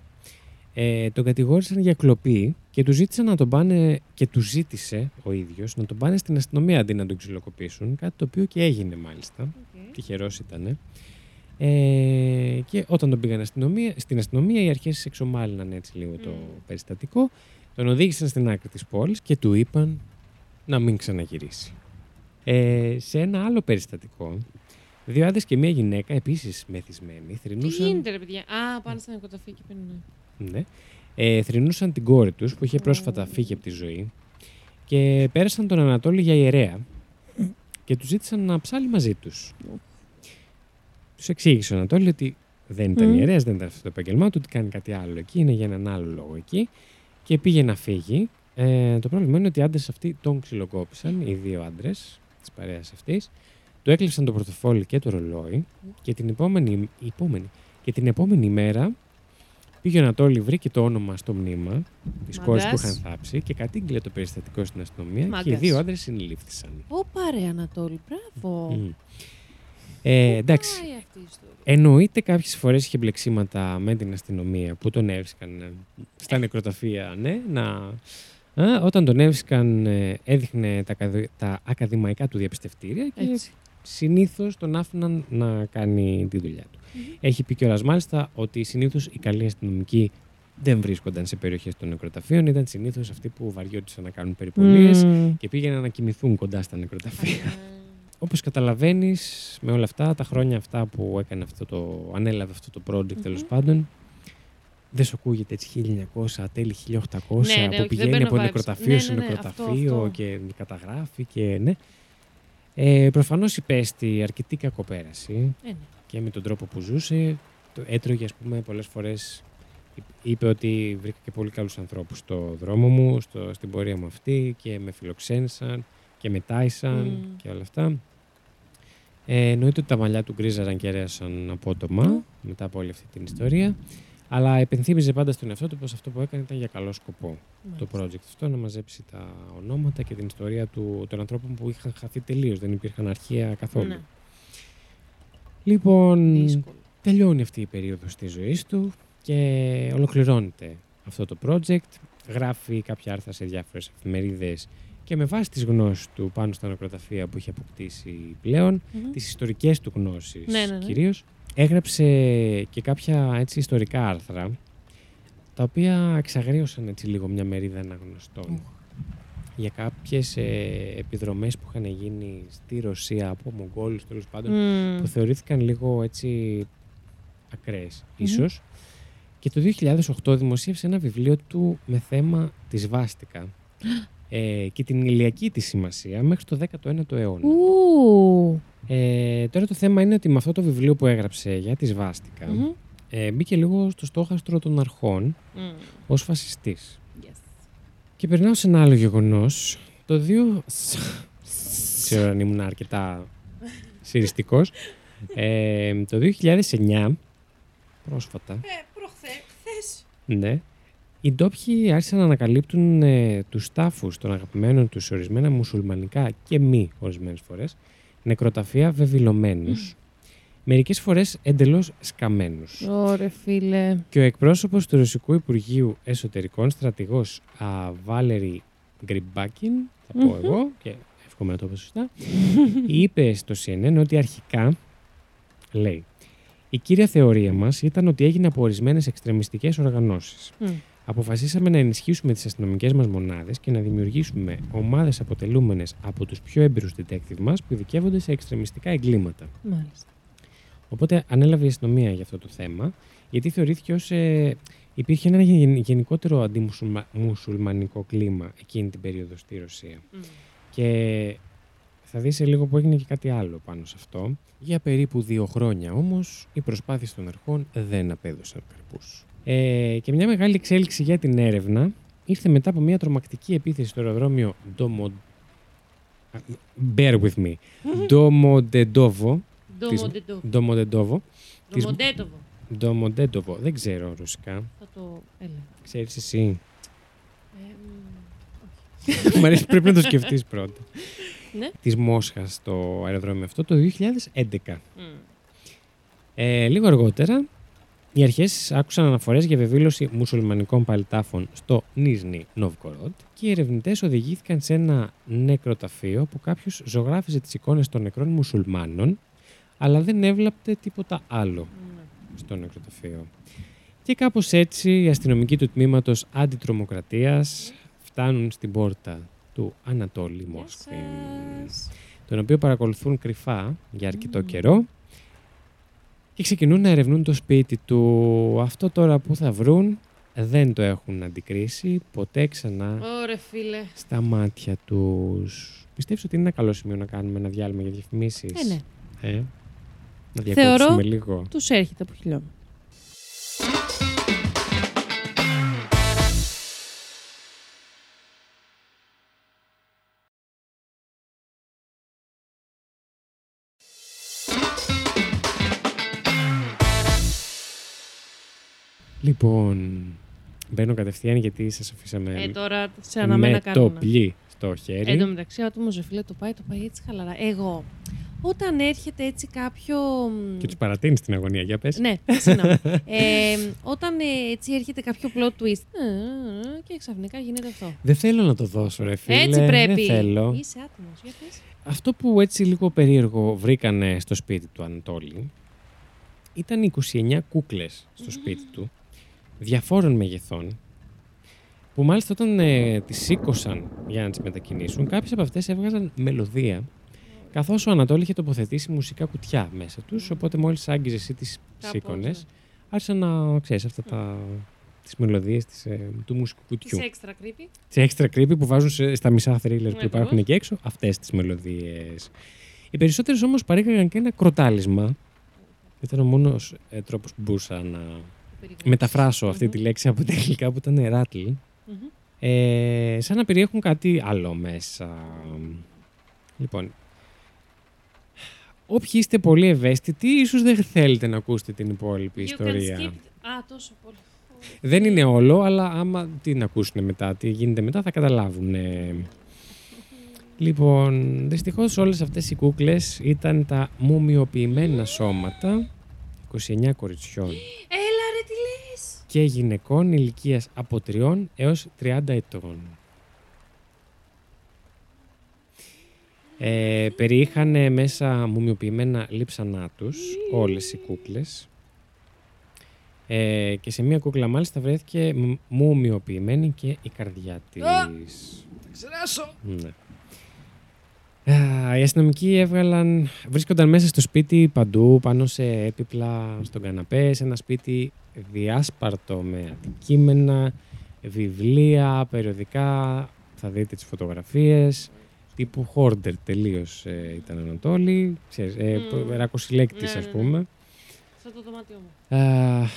ε, τον κατηγόρησαν για κλοπή και τους ζήτησαν να τον πάνε και τους ζήτησε ο ίδιος να τον πάνε στην αστυνομία αντί να τον ξυλοκοπήσουν, κάτι το οποίο και έγινε μάλιστα. Οκ. Τυχερός ήταν. Ε, και όταν τον πήγαν αστυνομία, στην αστυνομία, οι αρχές εξομάλυναν έτσι λίγο το Μμμ. περιστατικό, τον οδήγησαν στην άκρη της πόλης και του είπαν να μην ξαναγυρίσει. Ε, σε ένα άλλο περιστατικό, δύο άντρες και μία γυναίκα, επίσης μεθυσμένοι, Τι θρυνούσαν, γίνεται, ρε παιδιά; Α, πάνε στα νοικοταφεία και πίνουν. ναι, ε, θρυνούσαν την κόρη τους που είχε πρόσφατα Ω. φύγει από τη ζωή και πέρασαν τον Ανατόλη για ιερέα και τους ζήτησαν να ψάλει μαζί τους. Τους εξήγησε ο Ανατόλη ότι δεν ήταν Μμ. ιερέας, δεν ήταν αυτό το επαγγελμά του, ότι κάνει κάτι άλλο εκεί, είναι για έναν άλλο λόγο εκεί και πήγε να φύγει. Ε, το πρόβλημα είναι ότι οι άντρες αυτοί τον ξυλοκόπησαν, οι δύο άντρες της παρέας αυτής. Του έκλεισαν το πορτοφόλι και το ρολόι και την επόμενη, η επόμενη, και την επόμενη μέρα πήγε ο Ανατόλη, βρήκε το όνομα στο μνήμα της κόρης που Μαγκάς. είχαν θάψει και κατήγγειλε το περιστατικό στην αστυνομία και οι Μάγκας. δύο άντρες συνελήφθησαν. Ωπα ρε Ανατόλη, μπράβο. Μμ. Ε, εντάξει, Πάει αυτή η ιστορία; Εννοείται κάποιες φορές είχε μπλεξίματα με την αστυνομία που τον έβρισκαν ε, στα νεκροταφεία, ναι, να... Α, όταν τον έβρισκαν ε, έδειχνε τα, ακαδη- τα ακαδημαϊκά του διαπιστευτήρια και Έτσι. συνήθως τον άφηναν να κάνει τη δουλειά του. Μμμ. Έχει πει κιόλας μάλιστα ότι συνήθως οι καλοί αστυνομικοί δεν βρίσκονταν σε περιοχές των νεκροταφείων. Ήταν συνήθως αυτοί που βαριόντουσαν να κάνουν περιπολίες Μμμ. και πήγαιναν να κοιμηθούν κοντά στα νεκροταφεία. Όπως καταλαβαίνεις, με όλα αυτά, τα χρόνια αυτά που έκανε αυτό το, ανέλαβε αυτό το project Μμμ. τέλος πάντων, δεν σου ακούγεται έτσι 1900, τέλη 1800, Ναι, ναι, που όχι, δεν πηγαίνει παίρνω από vibes. νεκροταφείο Ναι, σε ναι, ναι, νεκροταφείο αυτό, αυτό. και καταγράφει και ναι. Ε, προφανώς υπέστη αρκετή κακοπέραση Ε, ναι. και με τον τρόπο που ζούσε. Το έτρωγε, ας πούμε, πολλές φορές είπε ότι βρήκα και πολύ καλούς ανθρώπους στο δρόμο μου, στο, στην πορεία μου αυτή και με φιλοξένησαν και με τάισαν Μμμ. και όλα αυτά. Ε, εννοείται ότι τα μαλλιά του γκρίζαραν και αρέσαν απότομα Μμ. μετά από όλη αυτή την ιστορία. Αλλά επενθύμιζε πάντα στον εαυτό του πως αυτό που έκανε ήταν για καλό σκοπό. Το Μάλιστα. project αυτό να μαζέψει τα ονόματα και την ιστορία του, των ανθρώπων που είχαν χαθεί τελείως, δεν υπήρχαν αρχεία καθόλου. Ναι, Λοιπόν, δύσκολο. τελειώνει αυτή η περίοδος της ζωής του και ολοκληρώνεται αυτό το project. Γράφει κάποια άρθρα σε διάφορες εφημερίδες και με βάση τις γνώσεις του πάνω στα νεκροταφεία που είχε αποκτήσει πλέον, Μμμ. τις ιστορικές του γνώσεις Ναι, ναι, ναι. κυρίως, έγραψε και κάποια έτσι ιστορικά άρθρα, τα οποία εξαγρίωσαν έτσι λίγο μια μερίδα αναγνωστών για κάποιες ε, επιδρομές που είχαν γίνει στη Ρωσία από Μογγόλους τέλος πάντων Μμ. που θεωρήθηκαν λίγο έτσι ακραίες Μμμ. ίσως. Και το 2008 δημοσίευσε ένα βιβλίο του με θέμα της Βάστηκα ε, και την ηλιακή της σημασία μέχρι το 19ο αιώνα. Ου. Ε, τώρα το θέμα είναι ότι με αυτό το βιβλίο που έγραψε για τη Σβάστηκα Μμμ. ε, μπήκε λίγο στο στόχαστρο των αρχών Μμ. ως φασιστής. Yes. Και περνάω σε ένα άλλο γεγονός. Το 2... Ξέρω αν ήμουν αρκετά συριστικός. Ε, το 2009, πρόσφατα, Ε, προχθές. ναι, οι ντόπιοι άρχισαν να ανακαλύπτουν ε, τους τάφους των αγαπημένων τους σε ορισμένα μουσουλμανικά και μη ορισμένες φορές νεκροταφεία βεβηλωμένους, μερικές φορές εντελώς σκαμμένους. Ωρε φίλε. Και ο εκπρόσωπος του Ρωσικού Υπουργείου Εσωτερικών, στρατηγός α, Βάλερη Γκριμπάκιν, θα πω Μμμ. εγώ και εύχομαι να το πω σωστά, είπε στο CNN ότι αρχικά, λέει, η κύρια θεωρία μας ήταν ότι έγινε από ορισμένες εξτρεμιστικές οργανώσεις. Μμ. Αποφασίσαμε να ενισχύσουμε τις αστυνομικές μας μονάδες και να δημιουργήσουμε ομάδες αποτελούμενες από τους πιο έμπειρους detective μας που ειδικεύονται σε εξτρεμιστικά εγκλήματα. Μάλιστα. Οπότε ανέλαβε η αστυνομία για αυτό το θέμα, γιατί θεωρήθηκε ως... Ε, υπήρχε ένα γεν- γενικότερο αντιμουσουλμανικό κλίμα εκείνη την περίοδο στη Ρωσία. Μμ. Και θα δεις σε λίγο που έγινε και κάτι άλλο πάνω σε αυτό. Για περίπου δύο χρόνια όμως, οι προσπάθειες των αρχών δεν απέδωσαν καρπούς. Ε, και μια μεγάλη εξέλιξη για την έρευνα ήρθε μετά από μια τρομακτική επίθεση στο αεροδρόμιο Ντομο... Α, Bear with me. Ντομοντεντόβο. Ντομοντεντόβο. Ντομοντεντόβο. της- Ντομοντέτοβο. Ντομοντέντοβο. Δεν ξέρω ρωσικά. Θα το έλεγα. Ξέρεις εσύ; Ε, μ, όχι. Μ' αρέσει, πρέπει να το σκεφτείς πρώτα. Ναι. Της Μόσχας στο αεροδρόμιο αυτό το 2011. Μμ. Ε, λίγο αργότερα, οι αρχές άκουσαν αναφορές για βεβήλωση μουσουλμανικών παλιτάφων στο Νίσνη Νοβκορότ και οι ερευνητές οδηγήθηκαν σε ένα νεκροταφείο που κάποιος ζωγράφιζε τις εικόνες των νεκρών μουσουλμάνων αλλά δεν έβλαπτε τίποτα άλλο Ναι. στο νεκροταφείο. Και κάπως έτσι οι αστυνομικοί του τμήματος αντιτρομοκρατίας φτάνουν στην πόρτα του Ανατόλη Γεια Μόσχη, σας. τον οποίο παρακολουθούν κρυφά για αρκετό Μμμ. καιρό και ξεκινούν να ερευνούν το σπίτι του. Αυτό τώρα που θα βρουν δεν το έχουν αντικρίσει ποτέ ξανά Ωρε φίλε. στα μάτια τους. Πιστεύεις ότι είναι ένα καλό σημείο να κάνουμε ένα διάλειμμα για διαφημίσεις; Ε, ναι. Ε, να Θεωρώ- διακόψουμε λίγο. Τους έρχεται από χιλιόμετρα. Λοιπόν, μπαίνω κατευθείαν γιατί σας αφήσαμε Ε, τώρα σε αναμένα με κάνουν. το πλή στο χέρι. Εν τω μεταξύ, ο άτομος φίλε το πάει, το πάει έτσι χαλαρά. Εγώ, όταν έρχεται έτσι κάποιο. μ, Και τους παρατείνεις την αγωνία. Για πες. Ναι, συγγνώμη. ε, όταν ε, έτσι έρχεται κάποιο plot twist ε, ε, και ξαφνικά γίνεται αυτό. Δεν θέλω να το δώσω, ρε φίλε. έτσι πρέπει. Δεν θέλω. Είσαι άτιμο. Για πες. Αυτό που έτσι λίγο περίεργο βρήκανε στο σπίτι του Ανατόλη ήταν 29 κούκλες στο σπίτι του διαφόρων μεγεθών που μάλιστα όταν ε, τις σήκωσαν για να τις μετακινήσουν κάποιες από αυτές έβγαζαν μελωδία καθώς ο Ανατόλη είχε τοποθετήσει μουσικά κουτιά μέσα τους οπότε μόλις άγγιζε εσύ τις Κάπως, σήκωνες ναι. άρχισαν να ξέρεις αυτά τα, τις μελωδίες της, ε, του μουσικού κουτιού. Της έξτρα creepy. Σε έξτρα creepy που βάζουν σε- στα μισά thrillers Ναι, που υπάρχουν ακριβώς. εκεί έξω, αυτές τις μελωδίες. Οι περισσότερες όμως παρήγαγαν και ένα κροτάλισμα. Ήταν ο μόνος ε, τρόπος που μπορούσα να περιγράψεις. Μεταφράσω αυτή Μμμ. τη λέξη από τα αγγλικά που ήταν rattle. Μμμ. Ε, σαν να περιέχουν κάτι άλλο μέσα. Λοιπόν, όποιοι είστε πολύ ευαίσθητοι, ίσως δεν θέλετε να ακούσετε την υπόλοιπη You can ιστορία. skip- Α, τόσο πολύ. Δεν είναι όλο, αλλά άμα τι να ακούσουν μετά, τι γίνεται μετά, θα καταλάβουν. ε. Λοιπόν, δυστυχώς όλες αυτές οι κούκλες ήταν τα μουμιοποιημένα σώματα 29 κοριτσιών Έλα ρε, τι λες. Και γυναικών ηλικίας από 3 έως 30 ετών. Ε, περιείχαν μέσα μουμιοποιημένα λείψανά τους όλες οι κούκλες ε, και σε μία κούκλα μάλιστα βρέθηκε μ- μουμιοποιημένη και η καρδιά της. Ξεράσω. Ναι. Α, Οι αστυνομικοί έβγαλαν, βρίσκονταν μέσα στο σπίτι παντού, πάνω σε έπιπλα, στον καναπέ, σε ένα σπίτι διάσπαρτο με αντικείμενα, βιβλία, περιοδικά, θα δείτε τις φωτογραφίες, τύπου hoarder τελείως ε, ήταν Ανατόλη, ξέρεις, ε, Μμμ. ρακοσυλλέκτης Ναι, ας ναι, πούμε. Σαν το δωμάτιό μου. Α,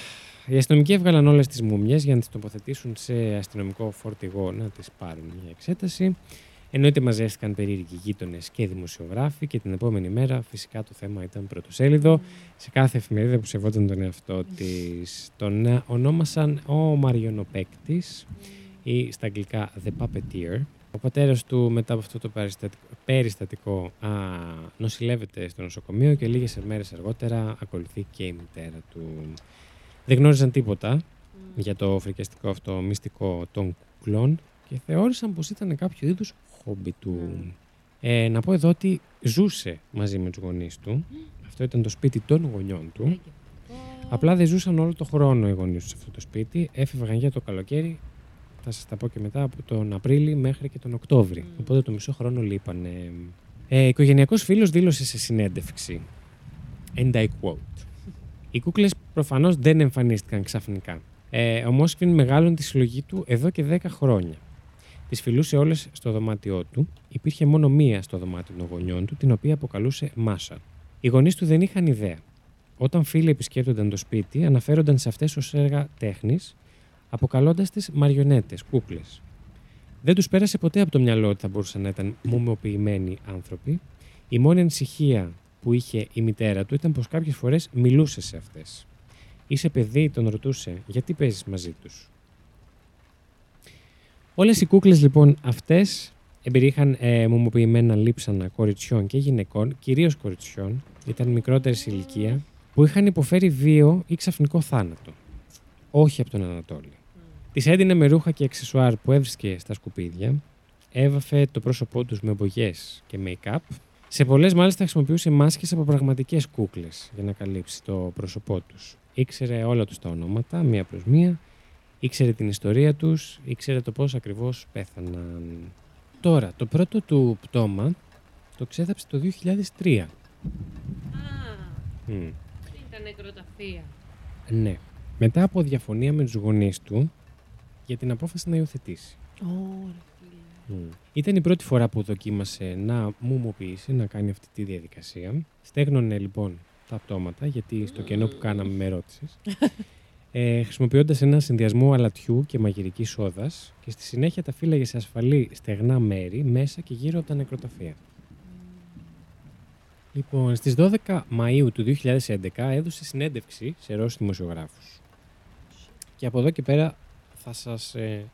οι αστυνομικοί έβγαλαν όλες τις μούμιες για να τις τοποθετήσουν σε αστυνομικό φορτηγό να τις πάρουν για εξέταση. Εννοείται μαζεύτηκαν περίεργοι γείτονες και δημοσιογράφοι και την επόμενη μέρα φυσικά το θέμα ήταν πρωτοσέλιδο. Σε κάθε εφημερίδα που σεβόταν τον εαυτό της τον ε, ονόμασαν ο Μαριονοπαίκτης ή στα αγγλικά The Puppeteer. Ο πατέρας του μετά από αυτό το περιστατικό, περιστατικό α, νοσηλεύεται στο νοσοκομείο και λίγες μέρες αργότερα ακολουθεί και η μητέρα του. Δεν γνώριζαν τίποτα Μμ. για το φρικιαστικό αυτό μυστικό των κουκλών και θεώρησαν πως ήταν κάποιο είδους χόμπι του. Μμμ. Ε, να πω εδώ ότι ζούσε μαζί με τους γονείς του. Αυτό ήταν το σπίτι των γονιών του. Έγκαι. Απλά δεν ζούσαν όλο το χρόνο οι γονείς τους σε αυτό το σπίτι. Έφευγαν για το καλοκαίρι, θα σας τα πω και μετά, από τον Απρίλη μέχρι και τον Οκτώβρη. Μμ. Οπότε το μισό χρόνο λείπανε. Ε, οικογενειακός φίλος δήλωσε σε συνέντευξη. And I quote. Οι κούκλες προφανώς δεν εμφανίστηκαν ξαφνικά. Ε, ο Μόσκβιν μεγάλωνε τη συλλογή του εδώ και 10 χρόνια. Τις φιλούσε όλες στο δωμάτιό του. Υπήρχε μόνο μία στο δωμάτιο των γονιών του, την οποία αποκαλούσε Μάσα. Οι γονείς του δεν είχαν ιδέα. Όταν φίλοι επισκέπτονταν το σπίτι, αναφέρονταν σε αυτές ως έργα τέχνης, αποκαλώντας τις μαριονέτες, κούκλες. Δεν τους πέρασε ποτέ από το μυαλό ότι θα μπορούσαν να ήταν μουμιοποιημένοι άνθρωποι. Η μόνη ανησυχία που είχε η μητέρα του ήταν πως κάποιες φορές μιλούσε σε αυτές. Είσαι παιδί, τον ρωτούσε, γιατί παίζεις μαζί τους; Όλες οι κούκλες λοιπόν αυτές εμπεριείχαν ε, μουμοποιημένα λείψανα κοριτσιών και γυναικών, κυρίως κοριτσιών, ήταν μικρότερης σε ηλικία, που είχαν υποφέρει βίο ή ξαφνικό θάνατο. Όχι από τον Ανατόλη. Τις έδινε με ρούχα και αξεσουάρ που έβρισκε στα σκουπίδια, έβαφε το πρόσωπό τους με μπογιέ και make-up. Σε πολλές μάλιστα χρησιμοποιούσε μάσκες από πραγματικές κούκλες για να καλύψει το πρόσωπό τους. Ήξερε όλα τους τα ονόματα, μία προς μία, ήξερε την ιστορία τους, ήξερε το πώς ακριβώς πέθαναν. Τώρα, το πρώτο του πτώμα το ξέθαψε το 2003. Α, Μμ. ήταν νεκροταφεία. Ναι. Μετά από διαφωνία με τους γονείς του για την απόφαση να υιοθετήσει. Ωραία, φίλε. Μμ. Ήταν η πρώτη φορά που δοκίμασε να μουμοποιήσει, να κάνει αυτή τη διαδικασία. Στέγνωνε λοιπόν τα πτώματα, γιατί στο κενό που κάναμε με ρώτησες. Ε, Χρησιμοποιώντας ένα συνδυασμό αλατιού και μαγειρικής σόδα και στη συνέχεια τα φύλαγε σε ασφαλή στεγνά μέρη μέσα και γύρω από τα νεκροταφεία. Λοιπόν, στις 12 Μαΐου του 2011 έδωσε συνέντευξη σε Ρώσους δημοσιογράφους. Και από εδώ και πέρα θα σας... ε,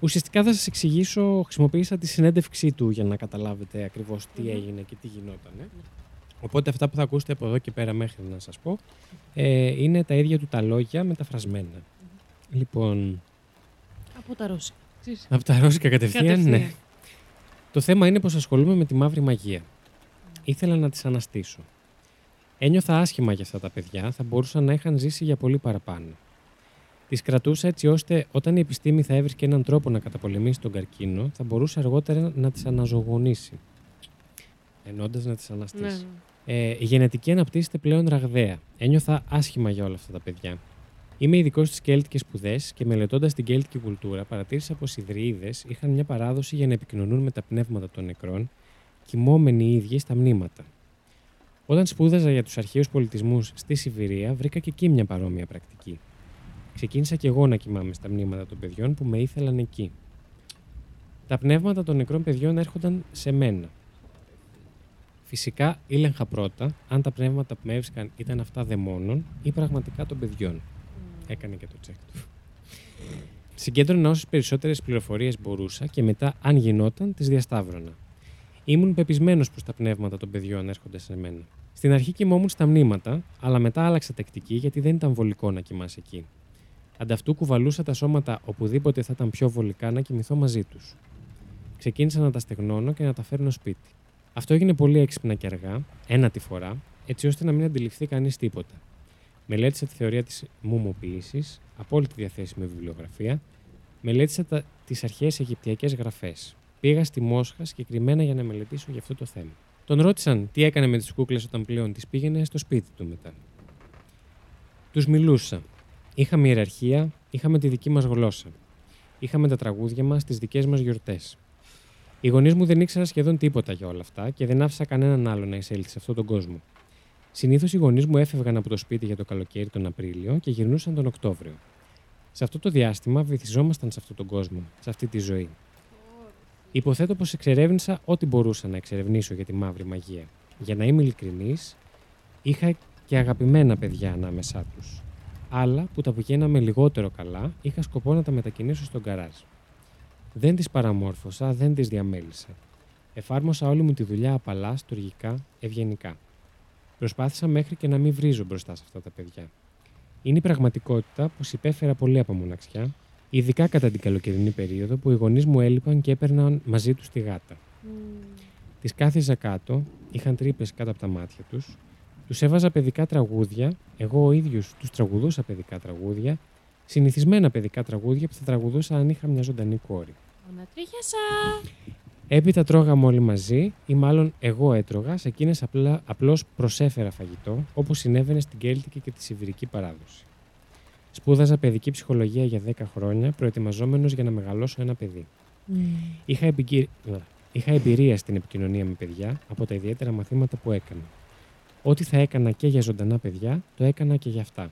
ουσιαστικά θα σας εξηγήσω, χρησιμοποίησα τη συνέντευξή του για να καταλάβετε ακριβώς τι Μμμ. έγινε και τι γινόταν. Οπότε αυτά που θα ακούσετε από εδώ και πέρα μέχρι να σας πω ε, είναι τα ίδια του τα λόγια μεταφρασμένα. Λοιπόν, Από τα Ρώσικα. Ξέρεις. από τα ρώσικα κατευθείαν, Κατευθείαν. ναι. Το θέμα είναι πως ασχολούμαι με τη μαύρη μαγεία. Ήθελα να τις αναστήσω. Ένιωθα άσχημα για αυτά τα παιδιά, θα μπορούσαν να είχαν ζήσει για πολύ παραπάνω. Τη κρατούσα έτσι ώστε όταν η επιστήμη θα έβρισκε έναν τρόπο να καταπολεμήσει τον καρκίνο, θα μπορούσε αργότερα να τις αναζωογονήσει. Ενώντας να τις αναστήσει. Ναι, ναι. Ε, η γενετική αναπτύσσεται πλέον ραγδαία. Ένιωθα άσχημα για όλα αυτά τα παιδιά. Είμαι ειδικό στις κέλτικες σπουδές και μελετώντας την κέλτικη κουλτούρα, παρατήρησα πως οι Δρυίδες είχαν μια παράδοση για να επικοινωνούν με τα πνεύματα των νεκρών, κοιμόμενοι οι ίδιοι στα μνήματα. Όταν σπούδαζα για τους αρχαίους πολιτισμούς στη Σιβηρία, βρήκα και εκεί μια παρόμοια πρακτική. Ξεκίνησα και εγώ να κοιμάμαι στα μνήματα των παιδιών που με ήθελαν εκεί. Τα πνεύματα των νεκρών παιδιών έρχονταν σε μένα. Φυσικά ήλεγχα πρώτα αν τα πνεύματα που με έβρισκαν ήταν αυτά δαιμόνων ή πραγματικά των παιδιών. Έκανε και το τσεκ του. Συγκέντρωνα όσες περισσότερες πληροφορίες μπορούσα και μετά, αν γινόταν, τις διασταύρωνα. Ήμουν πεπισμένος πως τα πνεύματα των παιδιών έρχονται σε μένα. Στην αρχή κοιμόμουν στα μνήματα, αλλά μετά άλλαξα τακτική γιατί δεν ήταν βολικό να κοιμάσαι εκεί. Ανταυτού κουβαλούσα τα σώματα οπουδήποτε θα ήταν πιο βολικά να κοιμηθώ μαζί τους. Ξεκίνησα να τα στεγνώνω και να τα φέρνω σπίτι. Αυτό έγινε πολύ έξυπνα και αργά, ένα τη φορά, έτσι ώστε να μην αντιληφθεί κανείς τίποτα. Μελέτησα τη θεωρία της μουμοποίησης, απόλυτη διαθέσιμη βιβλιογραφία. Μελέτησα τις αρχαίες Αιγυπτιακές γραφές. Πήγα στη Μόσχα συγκεκριμένα για να μελετήσω για αυτό το θέμα. Τον ρώτησαν τι έκανε με τις κούκλες όταν πλέον τις πήγαινε στο σπίτι του μετά. Τους μιλούσα. Είχαμε ιεραρχία, είχαμε τη δική μας γλώσσα. Είχαμε τα τραγούδια μας, τις δικές μας γιορτές. Οι γονείς μου δεν ήξεραν σχεδόν τίποτα για όλα αυτά και δεν άφησα κανέναν άλλο να εισέλθει σε αυτόν τον κόσμο. Συνήθως οι γονείς μου έφευγαν από το σπίτι για το καλοκαίρι τον Απρίλιο και γυρνούσαν τον Οκτώβριο. Σε αυτό το διάστημα βυθιζόμασταν σε αυτόν τον κόσμο, σε αυτή τη ζωή. Υποθέτω πως εξερεύνησα ό,τι μπορούσα να εξερευνήσω για τη μαύρη μαγεία. Για να είμαι ειλικρινής, είχα και αγαπημένα παιδιά ανάμεσά τους. Άλλα που τα πηγαίναμε λιγότερο καλά, είχα σκοπό να τα μετακινήσω στον καράζ. Δεν τις παραμόρφωσα, δεν τις διαμέλησα. Εφάρμοσα όλη μου τη δουλειά απαλά, στοργικά, ευγενικά. Προσπάθησα μέχρι και να μην βρίζω μπροστά σε αυτά τα παιδιά. Είναι η πραγματικότητα πω υπέφερα πολύ από μοναξιά, ειδικά κατά την καλοκαιρινή περίοδο που οι γονείς μου έλειπαν και έπαιρναν μαζί τους τη γάτα. Τις κάθιζα κάτω, είχαν τρύπες κάτω από τα μάτια τους, τους έβαζα παιδικά τραγούδια, εγώ ο ίδιος τους τραγουδούσα παιδικά τραγούδια, συνηθισμένα παιδικά τραγούδια που θα τραγουδούσα αν είχα μια ζωντανή κόρη. Ανατρίχιασα. Έπειτα τρώγαμε όλοι μαζί, ή μάλλον εγώ έτρωγα, σε εκείνες απλώς προσέφερα φαγητό, όπως συνέβαινε στην Κέλτικη και τη Σιβηρική παράδοση. Σπούδαζα παιδική ψυχολογία για 10 χρόνια, προετοιμαζόμενος για να μεγαλώσω ένα παιδί. Είχα, επικυ... Είχα εμπειρία στην επικοινωνία με παιδιά από τα ιδιαίτερα μαθήματα που έκανα. Ό,τι θα έκανα και για ζωντανά παιδιά, το έκανα και για αυτά.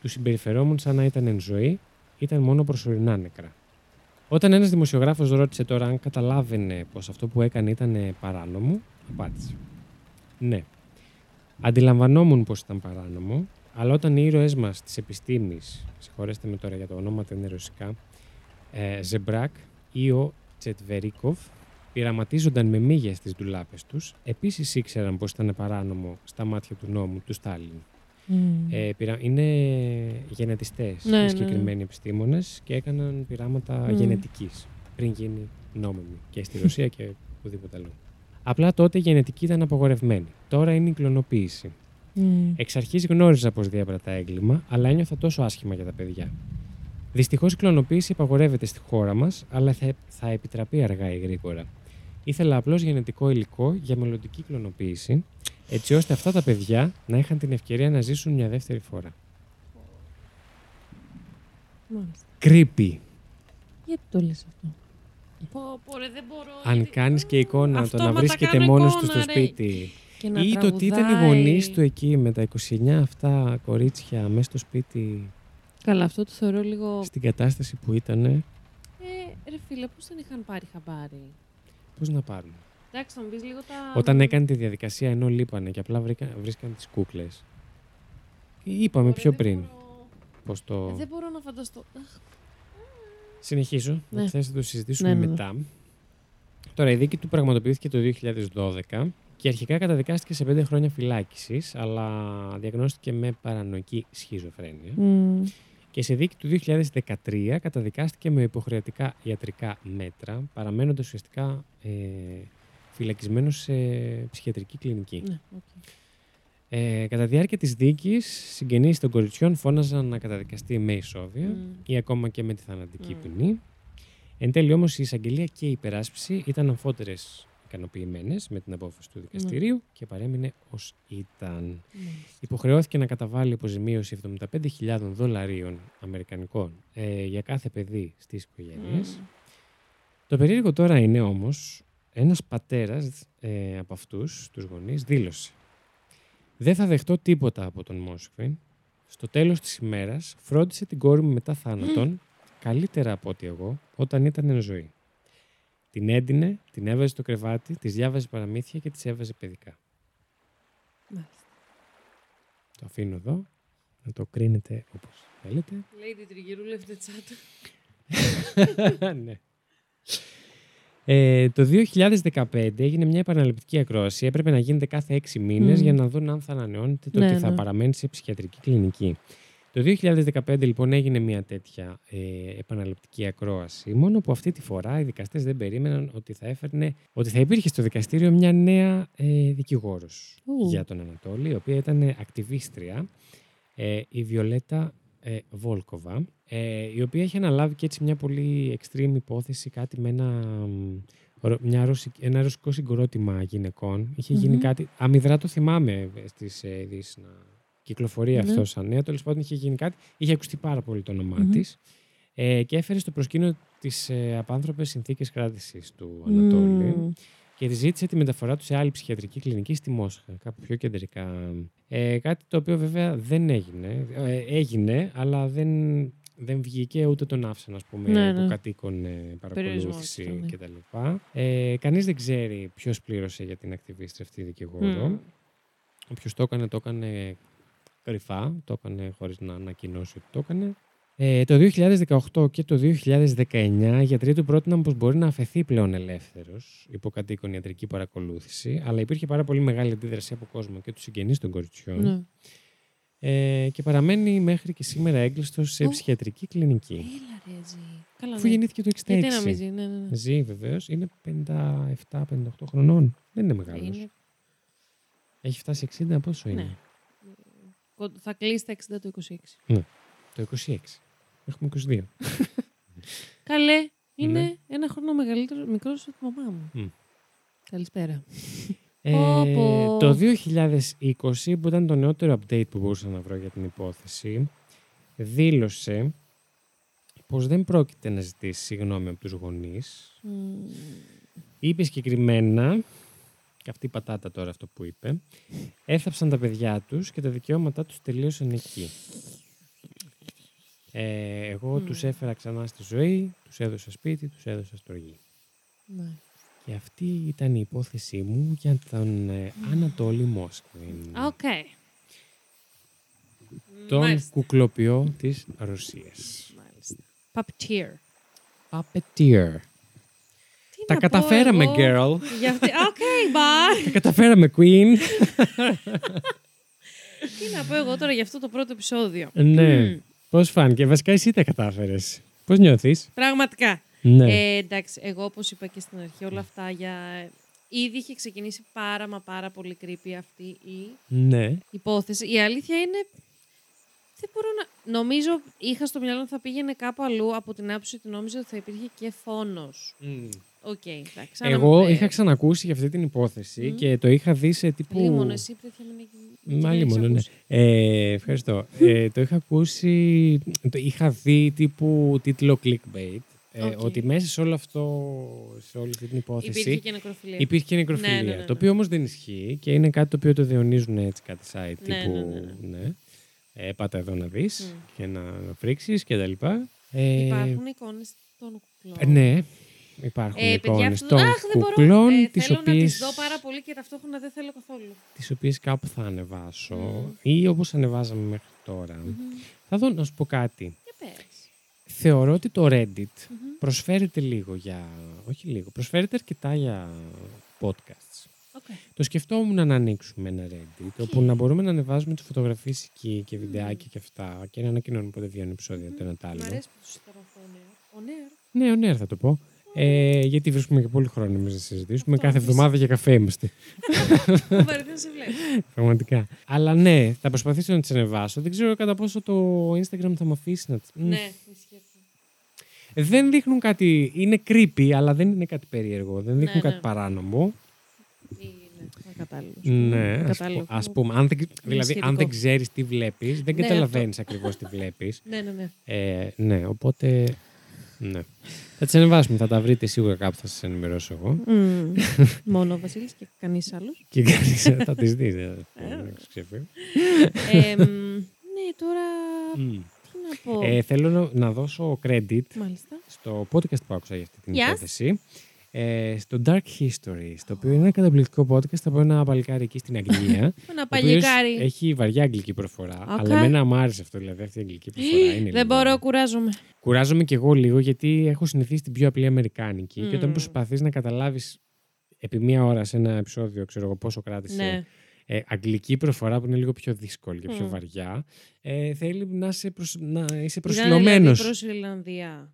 Τους συμπεριφερόμουν σαν να ήταν εν ζωή, ήταν μόνο προσωρινά νεκρά. Όταν ένας δημοσιογράφος ρώτησε τώρα αν καταλάβαινε πως αυτό που έκανε ήταν παράνομο, απάντησε. Ναι. Αντιλαμβανόμουν πως ήταν παράνομο, αλλά όταν οι ήρωές μας της επιστήμης, συγχωρέστε με τώρα για το ονόματα είναι ρωσικά, ε, Ζεμπράκ ή ο Τσετβερίκοφ, πειραματίζονταν με μύγια στι ντουλάπες τους, επίσης ήξεραν πως ήταν παράνομο στα μάτια του νόμου του Στάλιν. Ε, πειρα... Είναι γενετιστές Ναι, οι συγκεκριμένοι επιστήμονες και έκαναν πειράματα Μμ. γενετικής πριν γίνει νόμιμη και στη Ρωσία και οπουδήποτε αλλού. Απλά τότε η γενετική ήταν απογορευμένη. Τώρα είναι η κλωνοποίηση. Εξ αρχής γνώριζα πως διέπρατα έγκλημα, αλλά ένιωθα τόσο άσχημα για τα παιδιά. Δυστυχώς η κλωνοποίηση απαγορεύεται στη χώρα μας, αλλά θα, θα επιτραπεί αργά ή γρήγορα. Ήθελα απλώς γενετικό υλικό για μελλοντική κλωνοποίηση, έτσι ώστε αυτά τα παιδιά να είχαν την ευκαιρία να ζήσουν μια δεύτερη φορά. Μάλιστα. Creepy. Γιατί το λες αυτό; Πω, πω, ρε, δεν μπορώ. Αν γιατί- κάνεις και εικόνα το Αυτόματα να βρίσκεται κάνω μόνος εικόνα, του στο ρε. σπίτι. Και να Ή το τι ήταν οι τραγουδάει. γονείς του εκεί με τα 29 αυτά κορίτσια μέσα στο σπίτι, Καλά, αυτό το θεωρώ λίγο. στην κατάσταση που ήταν. Ε, ρε φίλε, πώς δεν είχαν πάρει χαμπάρι; Πώς να πάρουν; Εντάξει, θα μου πεις λίγο τα. Όταν έκανε τη διαδικασία ενώ λείπανε και απλά βρήκα, βρίσκαν τις κούκλες. Είπαμε Ωραία, πιο δεν πριν μπορώ- πως το... Ε, Δεν μπορώ να φανταστώ. Αχ, Συνεχίζω, Ναι. ναι. θα το συζητήσουμε Ναι, ναι, ναι. μετά. Τώρα, η δίκη του πραγματοποιήθηκε το 2012 και αρχικά καταδικάστηκε σε πέντε χρόνια φυλάκισης, αλλά διαγνώστηκε με παρανοϊκή σχιζοφρένεια. μμ, Και σε δίκη του 2013 καταδικάστηκε με υποχρεωτικά ιατρικά μέτρα, παραμένοντας ουσιαστικά ε, φυλακισμένος σε ψυχιατρική κλινική. Ναι, οκ. Ε, κατά τη διάρκεια της δίκης, συγγενείς των κοριτσιών φώναζαν να καταδικαστεί με ισόβια Μμ. ή ακόμα και με τη θανατική Μμ. ποινή. Εν τέλει όμως η εισαγγελία και η υπεράσπιση ήταν αμφότερες ικανοποιημένες με την απόφαση του δικαστηρίου και παρέμεινε ως ήταν. Μάλιστα. Υποχρεώθηκε να καταβάλει αποζημίωση 75.000 δολαρίων αμερικανικών ε, για κάθε παιδί στις οικογένειες. Μμ. Το περίεργο τώρα είναι όμως, ένας πατέρας ε, από αυτούς, τους γονείς, δήλωσε «Δεν θα δεχτώ τίποτα από τον Μόσχβιν. Στο τέλος της ημέρας φρόντισε την κόρη μου μετά θάνατον, καλύτερα από ότι εγώ, όταν ήταν εν ζωή. Την έντυνε, την έβαζε στο κρεβάτι, της διάβαζε παραμύθια και της έβαζε παιδικά». Μάλιστα. Το αφήνω εδώ, να το κρίνετε όπως θέλετε. Lady Τριγυρούλευτε τσάτ. ναι. Ε, το 2015 έγινε μια επαναληπτική ακρόαση. Έπρεπε να γίνεται κάθε έξι μήνες Μμμ. για να δουν αν θα ανανεώνεται το Ναι, ότι θα ναι. παραμένει σε ψυχιατρική κλινική. Το 2015 λοιπόν έγινε μια τέτοια ε, επαναληπτική ακρόαση. Μόνο που αυτή τη φορά οι δικαστές δεν περίμεναν ότι θα, έφερνε, ότι θα υπήρχε στο δικαστήριο μια νέα ε, δικηγόρος Ου. για τον Ανατόλη, η οποία ήταν ακτιβίστρια, ε, η Βιολέτα ε, Βόλκοβα, ε, η οποία έχει αναλάβει και έτσι μια πολύ extreme υπόθεση, κάτι με ένα, μ, ρο- μια ρωσικ- ένα ρωσικό συγκρότημα γυναικών. Είχε γίνει Μμμ. κάτι, αμυδρά το θυμάμαι στις ε, ειδήσεις να κυκλοφορεί Ναι. αυτός σαν νέο. Τέλος πάντων είχε γίνει κάτι, είχε ακουστεί πάρα πολύ το όνομά Μμμ. της ε, και έφερε στο προσκήνιο τις ε, απάνθρωπες συνθήκες κράτησης του Ανατόλη Μμ. και της ζήτησε τη μεταφορά του σε άλλη ψυχιατρική κλινική στη Μόσχα, κάπου πιο κεντρικά. Ε, κάτι το οποίο βέβαια δεν έγινε. Ε, έγινε, αλλά δεν, δεν βγήκε ούτε τον άφησαν, ας πούμε, Ναι, από ναι. κατοίκον ε, παρακολούθηση Περιορισμός ήταν, κτλ. Ε, κανείς δεν ξέρει ποιος πλήρωσε για την ακτιβίστρια αυτή δικηγόρο. Μμ. Όποιος το έκανε, το έκανε κρυφά, το έκανε χωρίς να ανακοινώσει ότι το έκανε. Ε, το 2018 και το 2019 οι γιατροί του πρότειναν πως μπορεί να αφαιθεί πλέον ελεύθερος υπό κατοίκον ιατρική παρακολούθηση, αλλά υπήρχε πάρα πολύ μεγάλη αντίδραση από κόσμο και τους συγγενείς των κοριτσιών Ναι. Ε, και παραμένει μέχρι και σήμερα έγκλειστος σε Ω. ψυχιατρική κλινική. Έλα ρε, ζει. Καλά, Αφού ναι. γεννήθηκε το 66. Γιατί να μην ζει, ναι, ναι, ναι. Ζει βεβαίως, είναι 57-58 χρονών. Δεν είναι μεγάλος. Είναι- Έχει φτάσει 60, πόσο είναι; Ναι. Κο- Θα κλείσει τα 60 το 26. Το 26. Έχουμε 22. Καλέ, είναι Ναι. ένα χρόνο μεγαλύτερο, μικρός από τη μαμά μου. Μμ. Καλησπέρα. Ε, Πω, πω. το 2020, που ήταν το νεότερο update που μπορούσα να βρω για την υπόθεση, δήλωσε πως δεν πρόκειται να ζητήσει συγγνώμη από τους γονείς. Μμ. Είπε συγκεκριμένα, και αυτή η πατάτα τώρα αυτό που είπε, έθαψαν τα παιδιά τους και τα δικαιώματά τους τελείωσαν εκεί. Ε, εγώ Μμ. τους έφερα ξανά στη ζωή, τους έδωσα σπίτι, τους έδωσα στοργή. Ναι. Και αυτή ήταν η υπόθεσή μου για τον ε, Ανατόλι Μόσκβιν. Οκ. Τον Μάλιστα. κουκλοποιό της Ρωσίας. Μάλιστα. Puppeteer. Puppeteer. Τι Τα να πω καταφέραμε, εγώ girl. για αυτή- Οκ, bye. Τα καταφέραμε, queen. Τι να πω εγώ τώρα για αυτό το πρώτο επεισόδιο. ναι. Μμ. Πώς φάνηκε. Βασικά εσύ τα κατάφερες. Πώς νιώθεις; Πραγματικά. Ναι. Ε, εντάξει, εγώ όπως είπα και στην αρχή, όλα αυτά για. Ήδη είχε ξεκινήσει πάρα μα πάρα πολύ creepy αυτή η ναι. υπόθεση. Η αλήθεια είναι. Δεν μπορώ να. Νομίζω είχα στο μυαλό ότι θα πήγαινε κάπου αλλού από την άποψη ότι νόμιζα ότι θα υπήρχε και φόνος. Οκ, εντάξει. άρα, Εγώ ε, είχα ξανακούσει για αυτή την υπόθεση Μμ. και το είχα δει σε τύπου... Λίμωνο, εσύ τέτοια μην έχει. Μα μην έχεις λίμωνο, ναι. ακούσει. Ε, ευχαριστώ. ε, το είχα ακούσει, το είχα δει τύπου τίτλο clickbait. Ε, Οκ. Ότι μέσα σε όλο αυτό, σε όλη αυτή την υπόθεση, Υπήρχε και νεκροφιλία. υπήρχε και νεκροφιλία. Ναι, ναι, ναι, ναι. Το οποίο όμως δεν ισχύει και είναι κάτι το οποίο το διογκώνουν έτσι κάτι site Ναι, τύπου. ναι, ναι, ναι. Ε, πάτα εδώ να δεις Μμ. και να φρίξεις και τα λοιπά. Ε, Υπάρχουν εικόνες των κουκλών. ε, ναι, υπάρχουν Ε, παιδιά, εικόνες αυτό... των Αχ, δεν μπορώ. κουκλών, Ε, τις, θέλω να οποίες, τις δω πάρα πολύ και ταυτόχρονα δεν θέλω καθόλου. τις οποίες κάπου θα ανεβάσω Μμ. ή όπως ανεβάζαμε μέχρι τώρα. Μμμ. Θα δω να σου πω κάτι. Για πες. Θεωρώ ότι το Reddit Μμμ. προσφέρεται λίγο για... Όχι λίγο, προσφέρεται αρκετά για podcasts. Οκ. Το σκεφτόμουν να ανοίξουμε ένα Reddit, όπου να μπορούμε να ανεβάζουμε τις φωτογραφίες εκεί και βιντεάκια και αυτά και να ανακοινώνουμε πότε βγαίνουν επεισόδια το ένα το Μ' άλλο. αρέσει που τους συνταραχώ ο νέο. Ο νέο. Ναι, ο Νέρ θα το πω. Ε, γιατί βρίσκουμε και πολύ χρόνο εμείς να συζητήσουμε. Το Κάθε άφησα. εβδομάδα για καφέ είμαστε. Βαρεθεί να σε βλέπει. Πραγματικά. Αλλά ναι, θα προσπαθήσω να τις ανεβάσω. Δεν ξέρω κατά πόσο το Instagram θα με αφήσει να τι. Ναι, ισχύει αυτό. Δεν δείχνουν κάτι. Είναι creepy, αλλά δεν είναι κάτι περίεργο. Δεν δείχνουν ναι. κάτι παράνομο. Είναι ακατάλληλο. Ναι, ας, Ακατάλληλο. που- ας πούμε. Αν δεν, δηλαδή, αν σχετικό. δεν ξέρεις τι βλέπεις, δεν Ναι, καταλαβαίνεις ακριβώς τι βλέπεις. Ναι, ναι, ναι. Ε, ναι, οπότε. Ναι. Θα τις ανεβάσουμε, θα τα βρείτε σίγουρα κάπου, θα σας ενημερώσω εγώ. Μμμ. Μόνο ο Βασίλης και κανείς άλλος. Και κανείς θα τις δεις. Δεν ξεφύγω. ναι, τώρα. Μμ. Τι να πω. Ε, θέλω να, να δώσω credit Μάλιστα. στο podcast που άκουσα για αυτή την Yes. υπόθεση. Ε, στο Dark History, στο οποίο είναι ένα καταπληκτικό podcast από ένα παλικάρι εκεί στην Αγγλία. Ένα ο οποίος παλικάρι. Έχει βαριά αγγλική προφορά. Οκ. Αλλά εμένα μου άρεσε αυτό, δηλαδή αυτή η αγγλική προφορά. Είναι λίγο- Δεν μπορώ, κουράζομαι. Κουράζομαι κι εγώ λίγο γιατί έχω συνηθίσει την πιο απλή Αμερικάνικη. Και όταν Μμμ. προσπαθείς να καταλάβεις επί μία ώρα σε ένα επεισόδιο, ξέρω εγώ πόσο κράτησε. Ναι. Ε, αγγλική προφορά που είναι λίγο πιο δύσκολη και πιο Μμ. βαριά. Ε, θέλει να είσαι, προσ... να είσαι Ήταν προσηλωμένος. δηλαδή προς Ιρλανδία.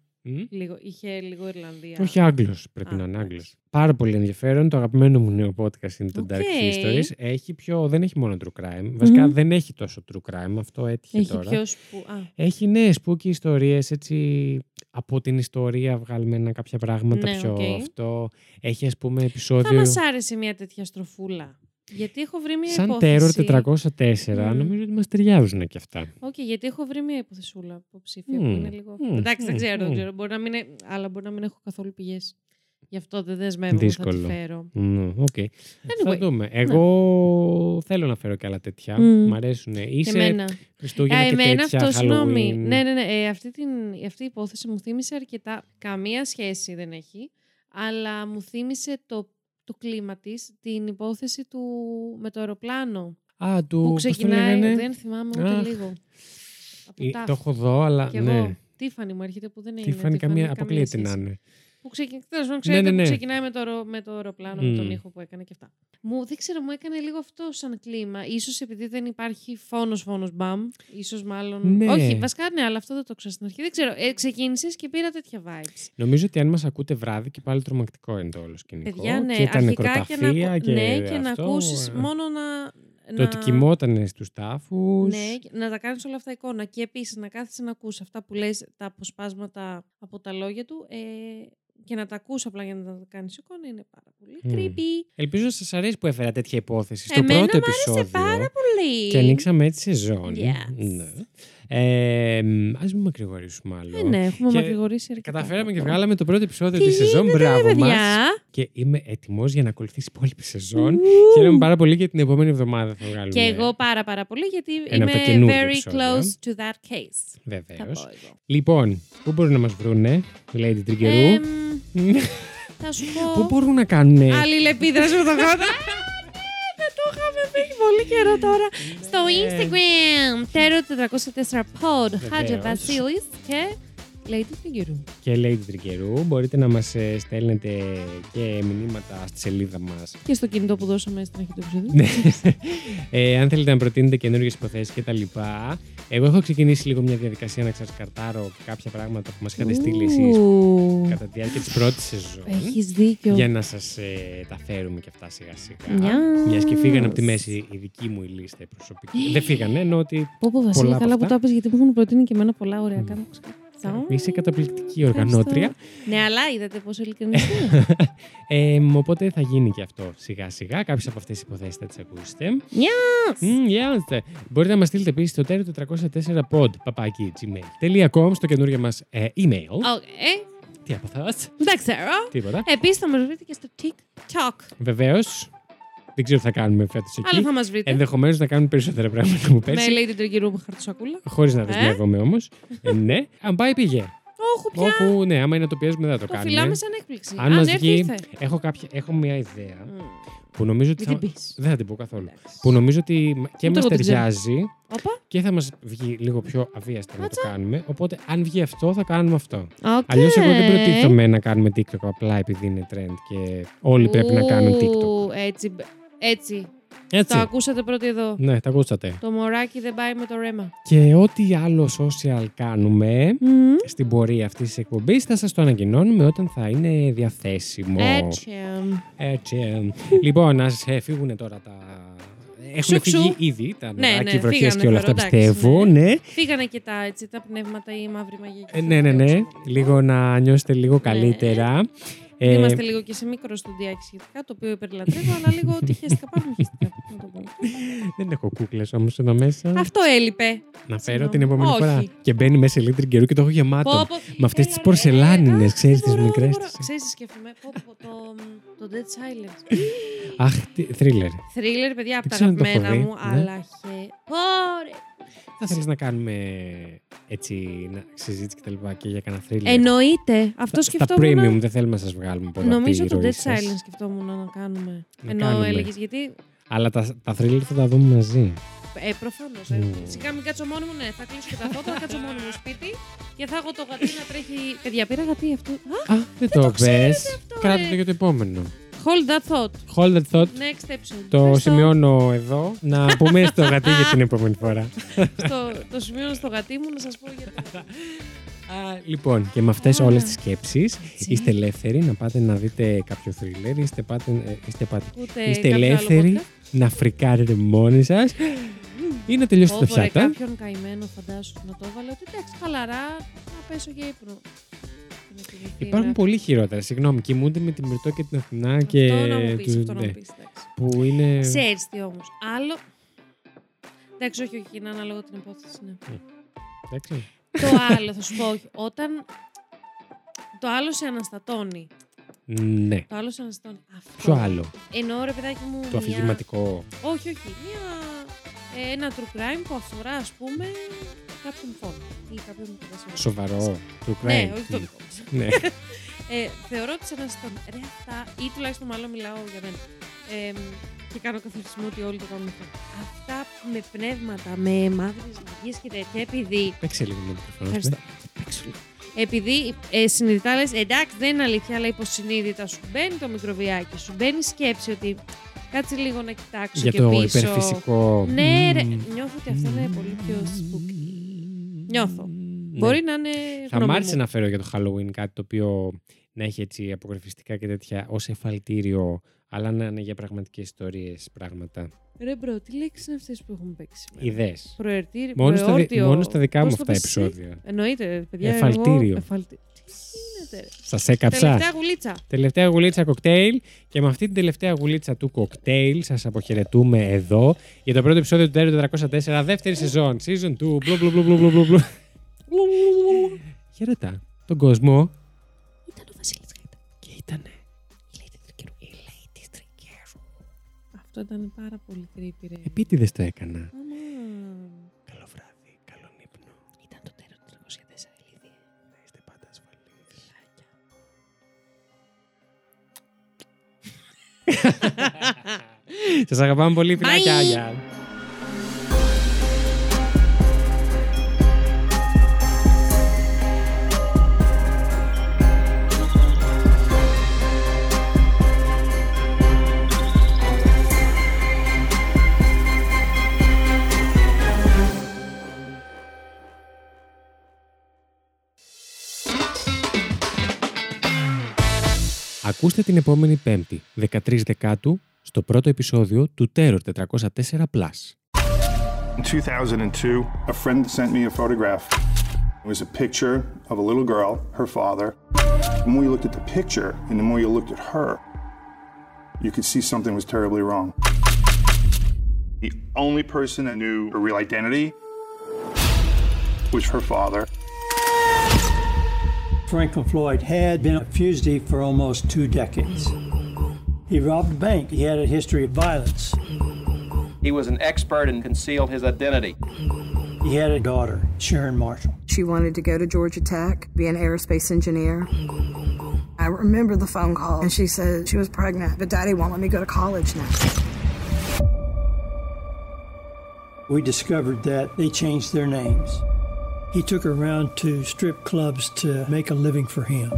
Λίγο, είχε λίγο Ιρλανδία. Όχι Άγγλος, πρέπει Α, να είναι εντάξει. Άγγλος. Πάρα πολύ ενδιαφέρον. Το αγαπημένο μου νέο podcast είναι το Οκ. Dark Histories. Έχει πιο, δεν έχει μόνο true crime. Βασικά Μμμ. δεν έχει τόσο true crime. Αυτό έτυχε Έχει τώρα. πιο σπου... Α, Έχει ναι, spooky ιστορίες έτσι από την ιστορία βγαλμένα κάποια πράγματα Ναι, πιο οκ. αυτό. Έχει ας πούμε θα επεισόδιο μας άρεσε μια τέτοια στροφούλα. Γιατί έχω βρει μια σαν υπόθεση. Terror 404. Μμ. Νομίζω ότι μας ταιριάζουν και αυτά. Οκ, γιατί έχω βρει μια υποθεσούλα υποψήφια Μμ. που είναι λίγο. Μμ. Εντάξει, δεν Μμ. ξέρω, δεν Μμ. ξέρω. Μπορεί να μην είναι... Αλλά μπορεί να μην έχω καθόλου πηγές. Γι' αυτό δεν δεσμεύομαι θα Δύσκολο. τη φέρω. Μμ, οκ. Θα Anyway, δούμε. Εγώ θέλω να φέρω και άλλα τέτοια. Μμ. Μ' αρέσουν. Και Είσαι εμένα. Χριστούγεννα Α, και εμένα τέτοια, αυτό, συγγνώμη. Halloween. Ναι, ναι, ναι. Ε, αυτή, την, αυτή η υπόθεση μου θύμισε αρκετά. Καμία σχέση δεν έχει. Αλλά μου θύμισε το, το κλίμα της, την υπόθεση του με το αεροπλάνο. Α, του. που πώς το ξεκινάει. λέγανε; Δεν θυμάμαι ούτε Αχ. λίγο. Από Ε, τάφ. Το έχω δω, αλλά Κι ναι. εγώ. Τίφανη μου έρχεται που δεν είναι. Τι φάνη καμία, Tiffany, αποκλείεται να σχέση. είναι. Που ξεκι... Τέλος πάντων, ξέρετε ναι, ναι. που ξεκινάει με το, αερο- με το αεροπλάνο, με τον Μμ. ήχο που έκανε και αυτά. Μου, δεν ξέρω, μου έκανε λίγο αυτό σαν κλίμα. Ίσως επειδή δεν υπάρχει φόνος, φόνος, μπαμ. Ίσως μάλλον... Ναι. Όχι, βασικά ναι, αλλά αυτό δεν το ξέρω στην αρχή. Δεν ξέρω. Ε, ξεκίνησες και πήρα τέτοια vibes. Νομίζω ότι αν μας ακούτε βράδυ και πάλι τρομακτικό είναι το όλο σκηνικό. Παιδιά, ναι, και τα αρχικά και να, νεκροταφεία ακου- και, ναι, και να αυτό, ακούσεις ε, μόνο να... Το ότι κοιμότανε στους τάφους. Ναι, και να τα κάνεις όλα αυτά εικόνα. Και επίσης να κάθεσαι να ακούς αυτά που λες, τα αποσπάσματα από τα λόγια του ε, και να τα ακούς απλά για να τα κάνεις εικόνα είναι πάρα πολύ Μμ. creepy. Ελπίζω να σας αρέσει που έφερα τέτοια υπόθεση στο Εμένα πρώτο μ' άρεσε επεισόδιο. πάρα πολύ. Και ανοίξαμε έτσι σεζόν. Yes. Ναι. Ε, μ, ας μην μακρηγορήσουμε άλλο. Ε, ναι, έχουμε Και μακρηγορήσει αρκετά. Καταφέραμε και βγάλαμε το πρώτο επεισόδιο Τι της σεζόν. γίνεται, Μπράβο ρε, παιδιά; μας. Και είμαι έτοιμος για να ακολουθήσει η υπόλοιπη σεζόν. Ου. Χαίρομαι πάρα πολύ για την επόμενη εβδομάδα θα βγάλουμε. Και εγώ πάρα πάρα πολύ γιατί Ένα από τα είμαι καινούργια very επεισόδια. close to that case. Θα Βεβαίως. πω εγώ. Λοιπόν, πού μπορούν να μας βρούνε, Lady Triggeroo; Εμ, θα σου Πού πω. μπορούν να κάνουν. Αλληλεπίδραση με τον Γότα. Δεν το είχαμε πει πολύ καιρό τώρα. Στο Ναι. Instagram. Τέρο 404 pod. Χάτζε Βεβαίως. Βασίλης και Lady Figure. και Lady Triggeroo. Μπορείτε να μας ε, στέλνετε και μηνύματα στη σελίδα μας. Και στο κινητό που δώσαμε στην αρχή του επεισόδου. Ναι. ε, αν θέλετε να προτείνετε καινούργιες υποθέσεις κτλ. Εγώ έχω ξεκινήσει λίγο μια διαδικασία να ξασκαρτάρω κάποια πράγματα που μας είχατε στείλει εσείς Ου. κατά τη διάρκεια της πρώτης σεζόν. Έχεις δίκιο. Για να σας ε, τα φέρουμε και αυτά σιγά σιγά. Yes. Μιας και φύγανε από τη μέση η δική μου η λίστα η προσωπική. Δεν φύγανε, ενώ ότι Πω πω Βασίλη, πολλά από καλά που αυτά. το είπες γιατί μου έχουν προτείνει και εμένα πολλά ωραία. Μμ. Κάνω είσαι καταπληκτική οργανώτρια. Ναι, αλλά είδατε πόσο ειλικρινής Ε, μ, οπότε θα γίνει και αυτό σιγά σιγά. Κάποιες από αυτές τις υποθέσεις θα τις ακούσετε. Yes. Mm, yes. Μπορείτε να μας στείλετε επίσης στο τέλο 404 pod παπάκι gmail.com στο καινούργιο μας ε, email. Okay. Τι από αυτό, Δεν ξέρω. τίποτα. Επίσης θα μας βρείτε και στο TikTok. Βεβαίως. Δεν ξέρω τι θα κάνουμε φέτος Αλλά εκεί. θα μας βρείτε. Ενδεχομένως να κάνουμε περισσότερα πράγματα που Με πέρσι. Lady Triggeroo με χαρτοσακούλα. Χωρίς να Ε; δεσμεύομαι όμως. ε, ναι. Αν πάει, πήγε. Όχι πια. Όχι, ναι, άμα είναι να το πιέζουμε δεν θα το, Το κάνουμε. φυλάμε σαν έκπληξη. Αν μας έρθει, βγει- ήρθε. Έχω, κάποια, έχω μια ιδέα Μμ. που νομίζω ότι Μην θα. την πεις. Δεν θα την πω καθόλου. Εντάξει. Που νομίζω ότι μ- και Ούτε μας εγώ την ξέρω. ταιριάζει Όπα. και θα μας βγει λίγο πιο αβίαστα να το κάνουμε. Οπότε, αν βγει αυτό, θα κάνουμε αυτό. Οκ. Αλλιώς, εγώ δεν προτίθεμαι να κάνουμε TikTok απλά επειδή είναι trend και όλοι πρέπει να κάνουν TikTok. Ου, Έτσι, έτσι. Έτσι. Το ακούσατε πρώτοι εδώ. Ναι, τα ακούσατε. Το μωράκι δεν πάει με το ρέμα. Και ό,τι άλλο social κάνουμε στην πορεία αυτής της εκπομπής θα σας το ανακοινώνουμε όταν θα είναι διαθέσιμο. Έτσι. Έτσι. λοιπόν, να σε φύγουν τώρα τα... Έχουν Σουξου. φύγει ήδη τα Ναι, νεράκι, ναι, οι βροχές φύγανε και όλα τώρα, αυτά εντάξει, πιστεύω. ναι. Ναι. Φύγανε και τα, έτσι, τα πνεύματα, οι μαύροι μαγικοί. Ε, ναι, ναι, ναι. Λίγο να νιώσετε λίγο καλύτερα. Ε, Είμαστε λίγο και σε μικρό στοντιάκι σχετικά, το οποίο υπερλατρεύω, αλλά λίγο ότι χαίστηκα πάνω χαίστηκα. να το πω. δεν έχω κούκλες όμως εδώ μέσα. Αυτό έλειπε. Να φέρω Συγγνώμη. την επόμενη Όχι. φορά. Και μπαίνει μέσα σε λίτρη καιρού και το έχω γεμάτο. Πω, πω. Με αυτές Έλα, τις ρε, πορσελάνινες, α, ξέρεις, δεν τις μπορώ, μικρές δεν μπορώ. τις. Ξέρεις, τις σκέφτομαι. Πω, πω, το, το Dead Silence. Αχ, τι θρίλερ. Θρίλερ, παιδιά, από Δεν τα ξέρω αν το έχω αγαπημένα δει, μου, ναι. αλλά χε... Πόρε. Θα θέλεις να κάνουμε έτσι να, συζήτηση και τα λοιπά και για κανένα θρίλερ. Εννοείται. Αυτό Στα- Στα σκεφτόμουν. premium δεν θέλουμε να σας βγάλουμε πολλά Νομίζω από τη το ροή Dead σας. Silence σκεφτόμουν να κάνουμε. Να Ενώ κάνουμε. έλεγες γιατί. Αλλά τα, τα θρίλερ θα τα δούμε μαζί. Ε, προφανώς. Μμμ. Σιγά μην κάτσω μόνη μου, ναι. Θα κλείσω και τα φώτα, θα κάτσω μόνη μου σπίτι και θα έχω το γατί να τρέχει. Παιδιά, πήρα γατί αυτό. Α, Α, δεν το πες. αυτό, Κράτα ρε. το για το επόμενο. Hold that thought. Hold that thought. Next episode. Το Πες σημειώνω εδώ. Να πούμε στο γατί για την επόμενη φορά. Στο, το σημειώνω στο γατί μου να σας πω γιατί. Α, λοιπόν, και με αυτές Ωραία. όλες τις σκέψεις είστε ελεύθεροι να πάτε να δείτε κάποιο θρίλερ, είστε, πάτε, ε, είστε, πάτε, Ούτε είστε κάποιο άλλο ελεύθεροι podcast. να φρικάρετε μόνοι σας ή να τελειώσετε τα Ω, βρε, πιάτα. κάποιον καημένο φαντάσου να το έβαλε ότι εντάξει, χαλαρά, να πέσω για ύπνο. Να κοιμηθεί, Υπάρχουν να- πολύ χειρότερα. Συγγνώμη, κοιμούνται με την Μυρτό και την Αθηνά και. Αυτό να μου πεις, τους- αυτό να ναι, μου πεις, εντάξει. Που είναι. Ξέρεις τι όμως. Άλλο... Εντάξει, όχι, όχι, είναι ανάλογα την υπόθεση, ναι. Εντάξει. το άλλο, θα σου πω, όχι. Όταν το άλλο σε αναστατώνει. Ναι. Το άλλο σε αναστατώνει. Αυτό. Ποιο άλλο; Εννοώ, ρε παιδάκι μου, Το μια- αφηγηματικό. Όχι, όχι. Μια... ε, ένα true crime που αφορά, ας πούμε, κάποιον φόνο ή κάποιον κατάσταση. Σοβαρό. True crime. Ναι, όχι το δικό μας. Ναι. Ε, θεωρώ ότι σε αναστατώνει. Ρε αυτά, ή τουλάχιστον μάλλον μιλάω για μένα. Ε, και κάνω καθορισμό ότι όλοι το κάνουν αυτό. Αυτά με πνεύματα, με μαύρες λαγίες και τέτοια, επειδή Παίξε λίγο με το μικρόφωνο. Ευχαριστώ. Παίξου λίγο. Επειδή ε, συνειδητά λες, εντάξει δεν είναι αλήθεια, αλλά υποσυνείδητα σου μπαίνει το μικροβιάκι, σου μπαίνει η σκέψη ότι κάτσε λίγο να κοιτάξω Για και το πίσω. υπερφυσικό. Ναι, ρε, Μμμ. νιώθω ότι αυτό είναι πολύ πιο spooky. Νιώθω. Ναι. Μπορεί να είναι Θα γνώμη μ' άρεσε μου. να φέρω για το Halloween κάτι το οποίο να έχει έτσι αποκρυφιστικά και τέτοια ως εφαλτήριο, αλλά να είναι για πραγματικές ιστορίες πράγματα. Ρε bro, τι λέξεις είναι αυτές που έχουμε παίξει σήμερα; Ιδέες. Προερτήρι, Μόνος, στα, δι- προεόρτιο. μόνος στα δικά μου Πώς το αυτά πες εσύ; επεισόδια. Εννοείται, ρε, παιδιά. Εφαλτήριο. Εγώ, εφαλτή... Τι γίνεται, ρε. Σας έκαψα. Τελευταία γουλίτσα. Τελευταία γουλίτσα κοκτέιλ και με αυτή την τελευταία γουλίτσα του κοκτέιλ σας αποχαιρετούμε εδώ για το πρώτο επεισόδιο του Terror 404, δεύτερη σεζόν, season 2, μπλου μπλου μπλου μπλου μπλου μπλου μπλου. Χαιρετά τον κόσμο Ήταν ο Βασίλης Γαϊτά. και ήτανε Η Lady Τρικέρου. η Lady Τρικέρου. Αυτό ήταν πάρα πολύ creepy, ρε. Επίτηδες το έκανα. Σας αγαπάμε πολύ, φιλάκια. Ακούστε την επόμενη Πέμπτη, 13 Δεκάτου, στο πρώτο επεισόδιο του Terror 404 Plus. In 2002, A friend sent me a photograph. It was a picture of a little girl, her father. The more you looked at the picture and the more you looked at her, you could see something was terribly wrong. The only person that knew her real identity was her father. Franklin Floyd had been a fugitive for almost two decades. He robbed a bank. He had a history of violence. He was an expert and concealed his identity. He had a daughter, Sharon Marshall. She wanted to go to Georgia Tech, be an aerospace engineer. I remember the phone call, and she said she was pregnant, but daddy won't let me go to college now. We discovered that they changed their names. He took her around to strip clubs to make a living for him.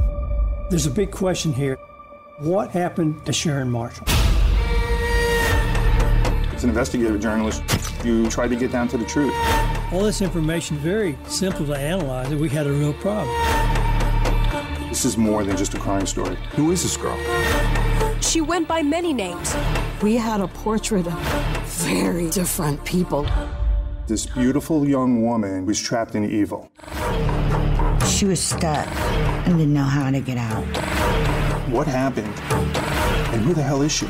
There's a big question here. What happened to Sharon Marshall? As an investigative journalist, you try to get down to the truth. All this information very simple to analyze, and we had a real problem. This is more than just a crime story. Who is this girl? She went by many names. We had a portrait of very different people. This beautiful young woman was trapped in evil. She was stuck and didn't know how to get out. What happened? And who the hell is she?